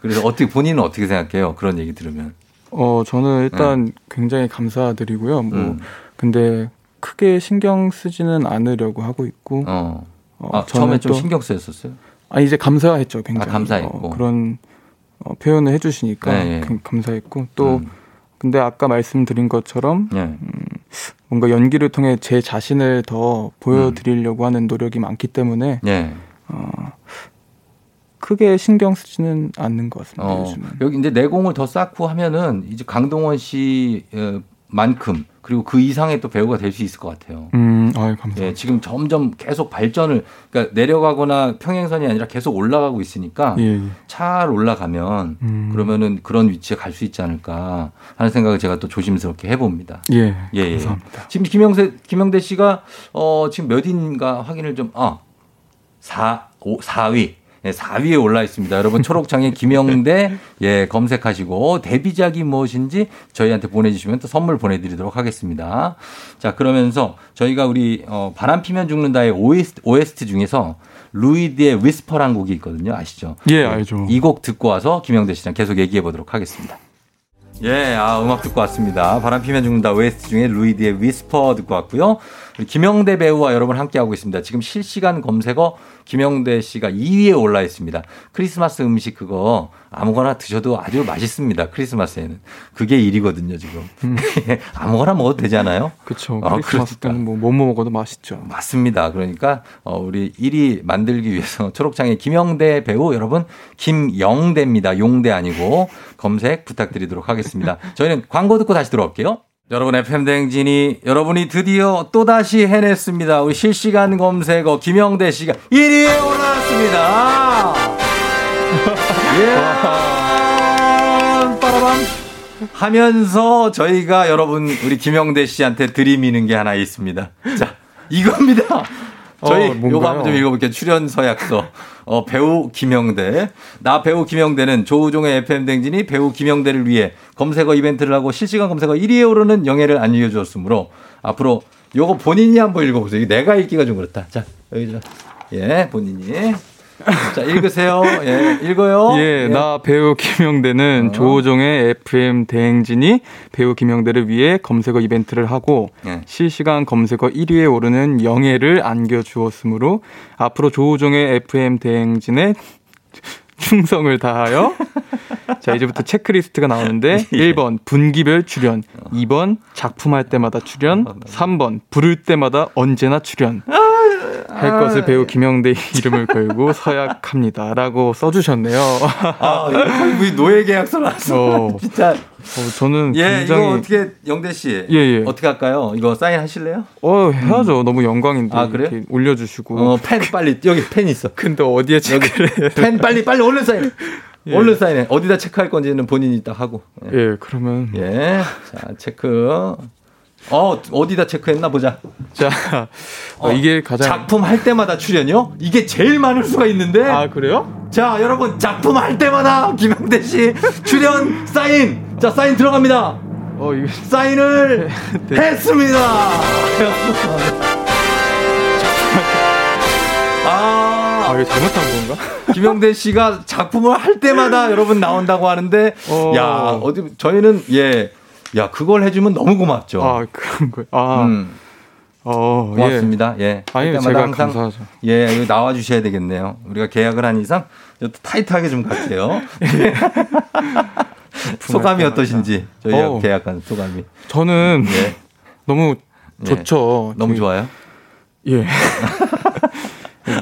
그래서 어떻게, 본인은 어떻게 생각해요? 그런 얘기 들으면. 어, 저는 일단 굉장히 감사드리고요. 뭐, 네. 음. 근데 크게 신경 쓰지는 않으려고 하고 있고. 어. 어, 아, 처음에 좀 또- 신경 쓰였었어요? 아, 이제 감사했죠, 굉장히. 아, 감사했고. 어, 그런 어, 표현을 해주시니까 네, 네. 그- 감사했고. 또, 음. 근데 아까 말씀드린 것처럼 네. 뭔가 연기를 통해 제 자신을 더 보여드리려고 하는 노력이 많기 때문에 네. 어, 크게 신경 쓰지는 않는 것 같습니다. 어. 여기 이제 내공을 더 쌓고 하면은 이제 강동원 씨만큼 그리고 그 이상의 또 배우가 될 수 있을 것 같아요. 음, 아유, 감사합니다. 예, 지금 점점 계속 발전을 그러니까 내려가거나 평행선이 아니라 계속 올라가고 있으니까 예, 예. 잘 올라가면 음. 그러면은 그런 위치에 갈 수 있지 않을까 하는 생각을 제가 또 조심스럽게 해봅니다. 예, 예, 예. 감사합니다. 지금 김영세 김영대 씨가 어 지금 몇 인가 확인을 좀 아, 4 5 4위. 예, 4위에 올라 있습니다. 여러분 초록창에 김영대 [LAUGHS] 예, 검색하시고 데뷔작이 무엇인지 저희한테 보내 주시면 또 선물 보내 드리도록 하겠습니다. 자, 그러면서 저희가 우리 어 바람 피면 죽는다의 OST, OST 중에서 루이드의 Whisper란 곡이 있거든요. 아시죠? 예, 알죠. 이 곡 듣고 와서 김영대 씨랑 계속 얘기해 보도록 하겠습니다. 예, 아, 음악 듣고 왔습니다. 바람 피면 죽는다 OST 중에 루이드의 Whisper 듣고 왔고요. 김영대 배우와 여러분 함께하고 있습니다. 지금 실시간 검색어 김영대 씨가 2위에 올라 있습니다. 크리스마스 음식 그거 아무거나 드셔도 아주 맛있습니다. 크리스마스에는. 그게 1위거든요, 지금. [LAUGHS] 아무거나 먹어도 되잖아요. 그쵸. 어, 크리스마스 때는 뭐, 뭐 먹어도 맛있죠. 맞습니다. 그러니까 어, 우리 1위 만들기 위해서 [LAUGHS] 초록창의 김영대 배우 여러분 김영대입니다. 용대 아니고 검색 부탁드리도록 하겠습니다. 저희는 광고 듣고 다시 돌아올게요. 여러분 FM 대행진이 여러분이 드디어 또다시 해냈습니다. 우리 실시간 검색어 김영대 씨가 1위에 올라왔습니다. 예. 빠라밤. 하면서 저희가 여러분 우리 김영대 씨한테 들이미는 게 하나 있습니다. 자, 이겁니다. 저희 어? 요거 한번 좀 읽어볼게요. 출연 서약서. 어, 배우 김영대. 나 배우 김영대는 조우종의 FM 댕진이 배우 김영대를 위해 검색어 이벤트를 하고 실시간 검색어 1위에 오르는 영예를 안겨주었으므로 앞으로 요거 본인이 한번 읽어보세요. 내가 읽기가 좀 그렇다. 자, 여기 좀. 예, 본인이. [LAUGHS] 자, 읽으세요. 예, 읽어요. 예, 나 배우 김영대는 어. 조우종의 FM 대행진이 배우 김영대를 위해 검색어 이벤트를 하고 예. 실시간 검색어 1위에 오르는 영예를 안겨주었으므로 앞으로 조우종의 FM 대행진에 충성을 다하여 [LAUGHS] 자 이제부터 체크리스트가 나오는데 [LAUGHS] 예. 1번 분기별 출연 어. 2번 작품할 때마다 출연 3번 부를 때마다 언제나 출연 할 것을 배우 김영대 [LAUGHS] 이름을 걸고 서약합니다라고 써주셨네요. [LAUGHS] 아, 거의 노예 계약서 나왔어. 어. 진짜. 어, 저는 예, 굉장히 이거 어떻게 영대 씨? 예, 예. 어떻게 할까요? 이거 사인 하실래요? 어 해야죠. 너무 영광인데 아? 이렇게 올려주시고. 어, 펜 빨리 여기 펜 있어. 근데 어디에 체크를? 펜 빨리 빨리 올려 사인. 예. 얼른 사인해. 어디다 체크할 건지는 본인이 딱 하고. 예, 그러면 예. 자, 체크. 어, 어디다 체크했나 보자. 자, 어, 이게 가장 작품 할 때마다 출연이요? 이게 제일 많을 수가 있는데. 아, 그래요? 자, 여러분, 작품 할 때마다 김영대 씨 출연 사인. 자, 사인 들어갑니다. 어, 이거 사인을 했습니다. 아, 아, 이거 잘못한 건가? 김영대 씨가 작품을 할 때마다 여러분 나온다고 하는데, 어. 야, 어디, 저희는, 예, 야, 그걸 해주면 너무 고맙죠. 아, 그런 거예요. 아, 음, 어, 고맙습니다. 예. 아니, 할 때마다 제가 항상, 감사하죠. 예, 여기 나와 주셔야 되겠네요. 우리가 계약을 한 이상, 좀 타이트하게 좀 갈게요. [LAUGHS] [LAUGHS] 소감이 어떠신지, 저희가 어. 계약한 소감이. 저는 예. 너무 예. 좋죠. 너무 저희- 좋아요? 예. [LAUGHS]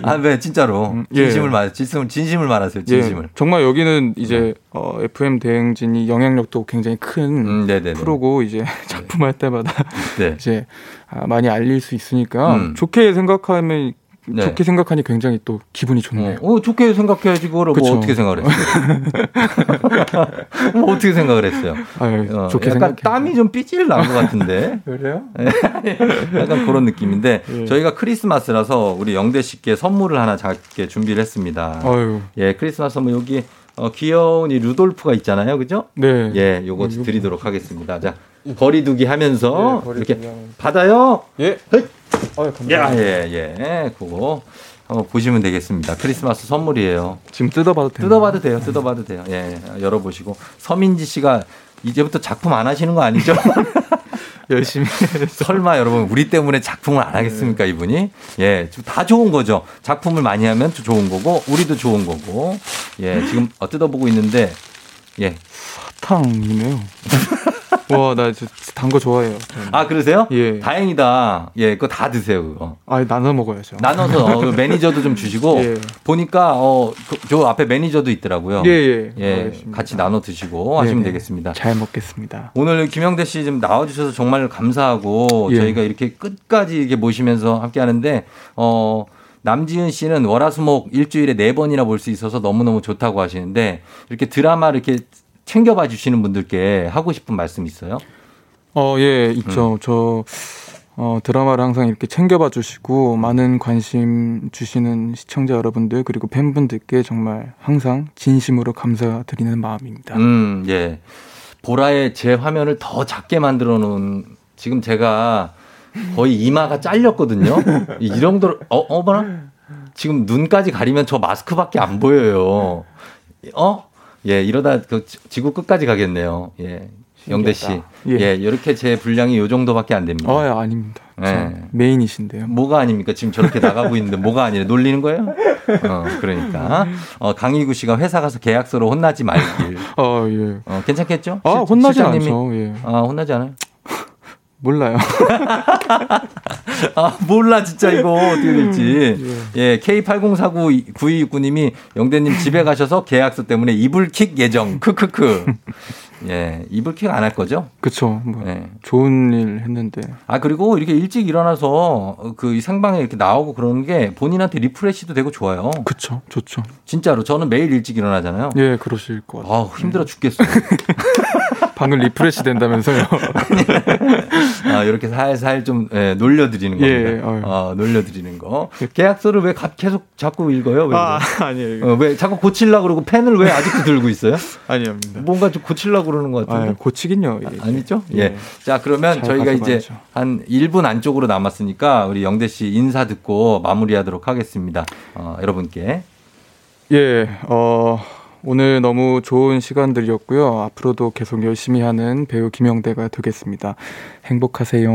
아, 왜, 진짜로. 예. 진심을 말, 진심을, 진심을 말하세요, 진심을. 예, 정말 여기는 이제 어, FM 대행진이 영향력도 굉장히 큰 음, 네네네. 프로고 이제 [LAUGHS] 작품할 때마다 네. 이제 아, 많이 알릴 수 있으니까 음. 좋게 생각하면 네. 좋게 생각하니 굉장히 또 기분이 좋네요. 어, 좋게 생각해야지, 그거를 뭐. 어떻게 생각을 했어요? [LAUGHS] 뭐 어떻게 생각을 했어요? 아유, 어, 좋게 약간 생각해. 땀이 좀 삐질 난 것 같은데. [LAUGHS] 그래요? [LAUGHS] 약간 그런 느낌인데 예. 저희가 크리스마스라서 우리 영대 씨께 선물을 하나 작게 준비를 했습니다. 아유. 예, 크리스마스 선물 여기 어, 귀여운 이 루돌프가 있잖아요, 그죠? 네. 예, 요거 드리도록 하겠습니다. 자, 거리두기 하면서 예, 거리두기 이렇게 하면서. 받아요. 예. 헐. 아 유, 야, 감사합니다. 예, 예, 그거 한번 보시면 되겠습니다. 크리스마스 선물이에요. 지금 뜯어봐도 돼요. 뜯어봐도 돼요. 뜯어봐도 돼요. 예, 예, 열어보시고 서민지 씨가 이제부터 작품 안 하시는 거 아니죠? [LAUGHS] 열심히 설마 여러분 우리 때문에 작품을 안 하겠습니까 이분이? 예, 지금 다 좋은 거죠. 작품을 많이 하면 또 좋은 거고 우리도 좋은 거고. 예, 지금 어, 뜯어보고 있는데 예. 사탕이네요. [LAUGHS] 와, 나 단 거 좋아해요. 저는. 아 그러세요? 예. 다행이다. 예, 그거 다 드세요 그거. 아, 나눠 먹어야죠. 나눠서 어, 그 매니저도 좀 주시고 [LAUGHS] 예. 보니까 어, 그, 저 앞에 매니저도 있더라고요. 예, 예. 예, 알겠습니다. 같이 나눠 드시고 하시면 네네. 되겠습니다. 잘 먹겠습니다. 오늘 김영대 씨 좀 나와 주셔서 정말 감사하고 예. 저희가 이렇게 끝까지 이렇게 모시면서 함께 하는데, 어, 남지은 씨는 월화수목 일주일에 네 번이나 볼 수 있어서 너무너무 좋다고 하시는데, 이렇게 드라마 이렇게 챙겨봐 주시는 분들께 하고 싶은 말씀 있어요? 어, 예, 있죠. 음. 저, 어, 드라마를 항상 이렇게 챙겨봐 주시고, 많은 관심 주시는 시청자 여러분들, 그리고 팬분들께 정말 항상 진심으로 감사드리는 마음입니다. 음, 예. 보라의 제 화면을 더 작게 만들어 놓은, 지금 제가 거의 이마가 잘렸거든요. 이 정도로, 어, 어머나? 지금 눈까지 가리면 저 마스크밖에 안 보여요. 어? 예, 이러다 그 지- 지구 끝까지 가겠네요. 예. 영대 씨. 예. 예. 이렇게 제 분량이 요 정도밖에 안 됩니다. 어, 예, 아닙니다. 저 예. 메인이신데요. 뭐가 아닙니까? 지금 저렇게 나가고 있는데 뭐가 아니라 놀리는 거예요? 어, 그러니까. 어, 강희구 씨가 회사 가서 계약서로 혼나지 말길. 어, 예. 어, 괜찮겠죠? 아, 실- 실장님이? 않죠. 예. 아, 혼나지 않아요? 몰라요. [LAUGHS] 아, 몰라, 진짜 이거 어떻게 될지. 예, K80499269님이 영대님 집에 가셔서 계약서 때문에 이불킥 예정. 크크크. [LAUGHS] 예, 이불킥 안 할 거죠? 그쵸. 뭐, 예. 좋은 일 했는데. 아, 그리고 이렇게 일찍 일어나서 그 생방에 이렇게 나오고 그러는 게 본인한테 refresh도 되고 좋아요. 그쵸. 좋죠. 진짜로. 저는 매일 일찍 일어나잖아요. 예, 그러실 것 같아요. 아, 힘들어 죽겠어요. [LAUGHS] 방금 refresh 된다면서요. [LAUGHS] 아, 이렇게 살살 좀 예, 놀려드리는 겁니다. 예, 아유. 어, 놀려드리는 거. 계약서를 왜 가- 계속 자꾸 읽어요? 왜, 아? 아니에요. 어, 왜 자꾸 고치려고 그러고 펜을 왜 아직도 들고 있어요? [LAUGHS] 아니옵니다. 뭔가 좀 고치려고 그러는 것 같은데. 아, 고치긴요. 예. 아니죠? 예. 예. 자, 그러면 잘 저희가 이제 가져가야죠. 한 1분 안쪽으로 남았으니까 우리 영대 씨 인사 듣고 마무리하도록 하겠습니다. 어, 여러분께. 예, 어, 오늘 너무 좋은 시간들이었고요. 앞으로도 계속 열심히 하는 배우 김영대가 되겠습니다. 행복하세요.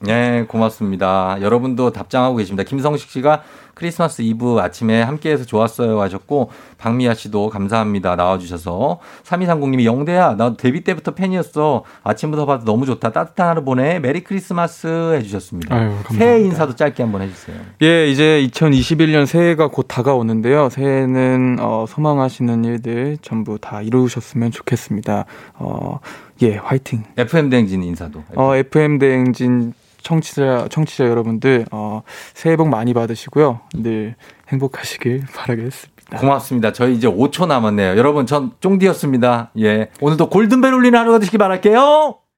네, 고맙습니다. 여러분도 답장하고 계십니다. 김성식 씨가 크리스마스 이브 아침에 함께해서 좋았어요 하셨고 박미아 씨도 감사합니다 나와주셔서 3230님이 영대야 나 데뷔 때부터 팬이었어 아침부터 봐도 너무 좋다 따뜻한 하루 보내 Merry Christmas 해주셨습니다. 아유, 감사합니다. 새해 인사도 짧게 한번 해주세요. 예, 이제 2021년 새해가 곧 다가오는데요. 새해는 어, 소망하시는 일들 전부 다 이루셨으면 좋겠습니다. 어, 예, 화이팅. FM 대행진 인사도. 어, FM 대행진 청취자 청취자 여러분들 어, 새해 복 많이 받으시고요. 늘 행복하시길 [LAUGHS] 바라겠습니다. 고맙습니다. 저희 이제 5초 남았네요. 여러분, 전 쫑디였습니다. 예. 오늘도 골든벨 울리는 하루가 되시기 바랄게요.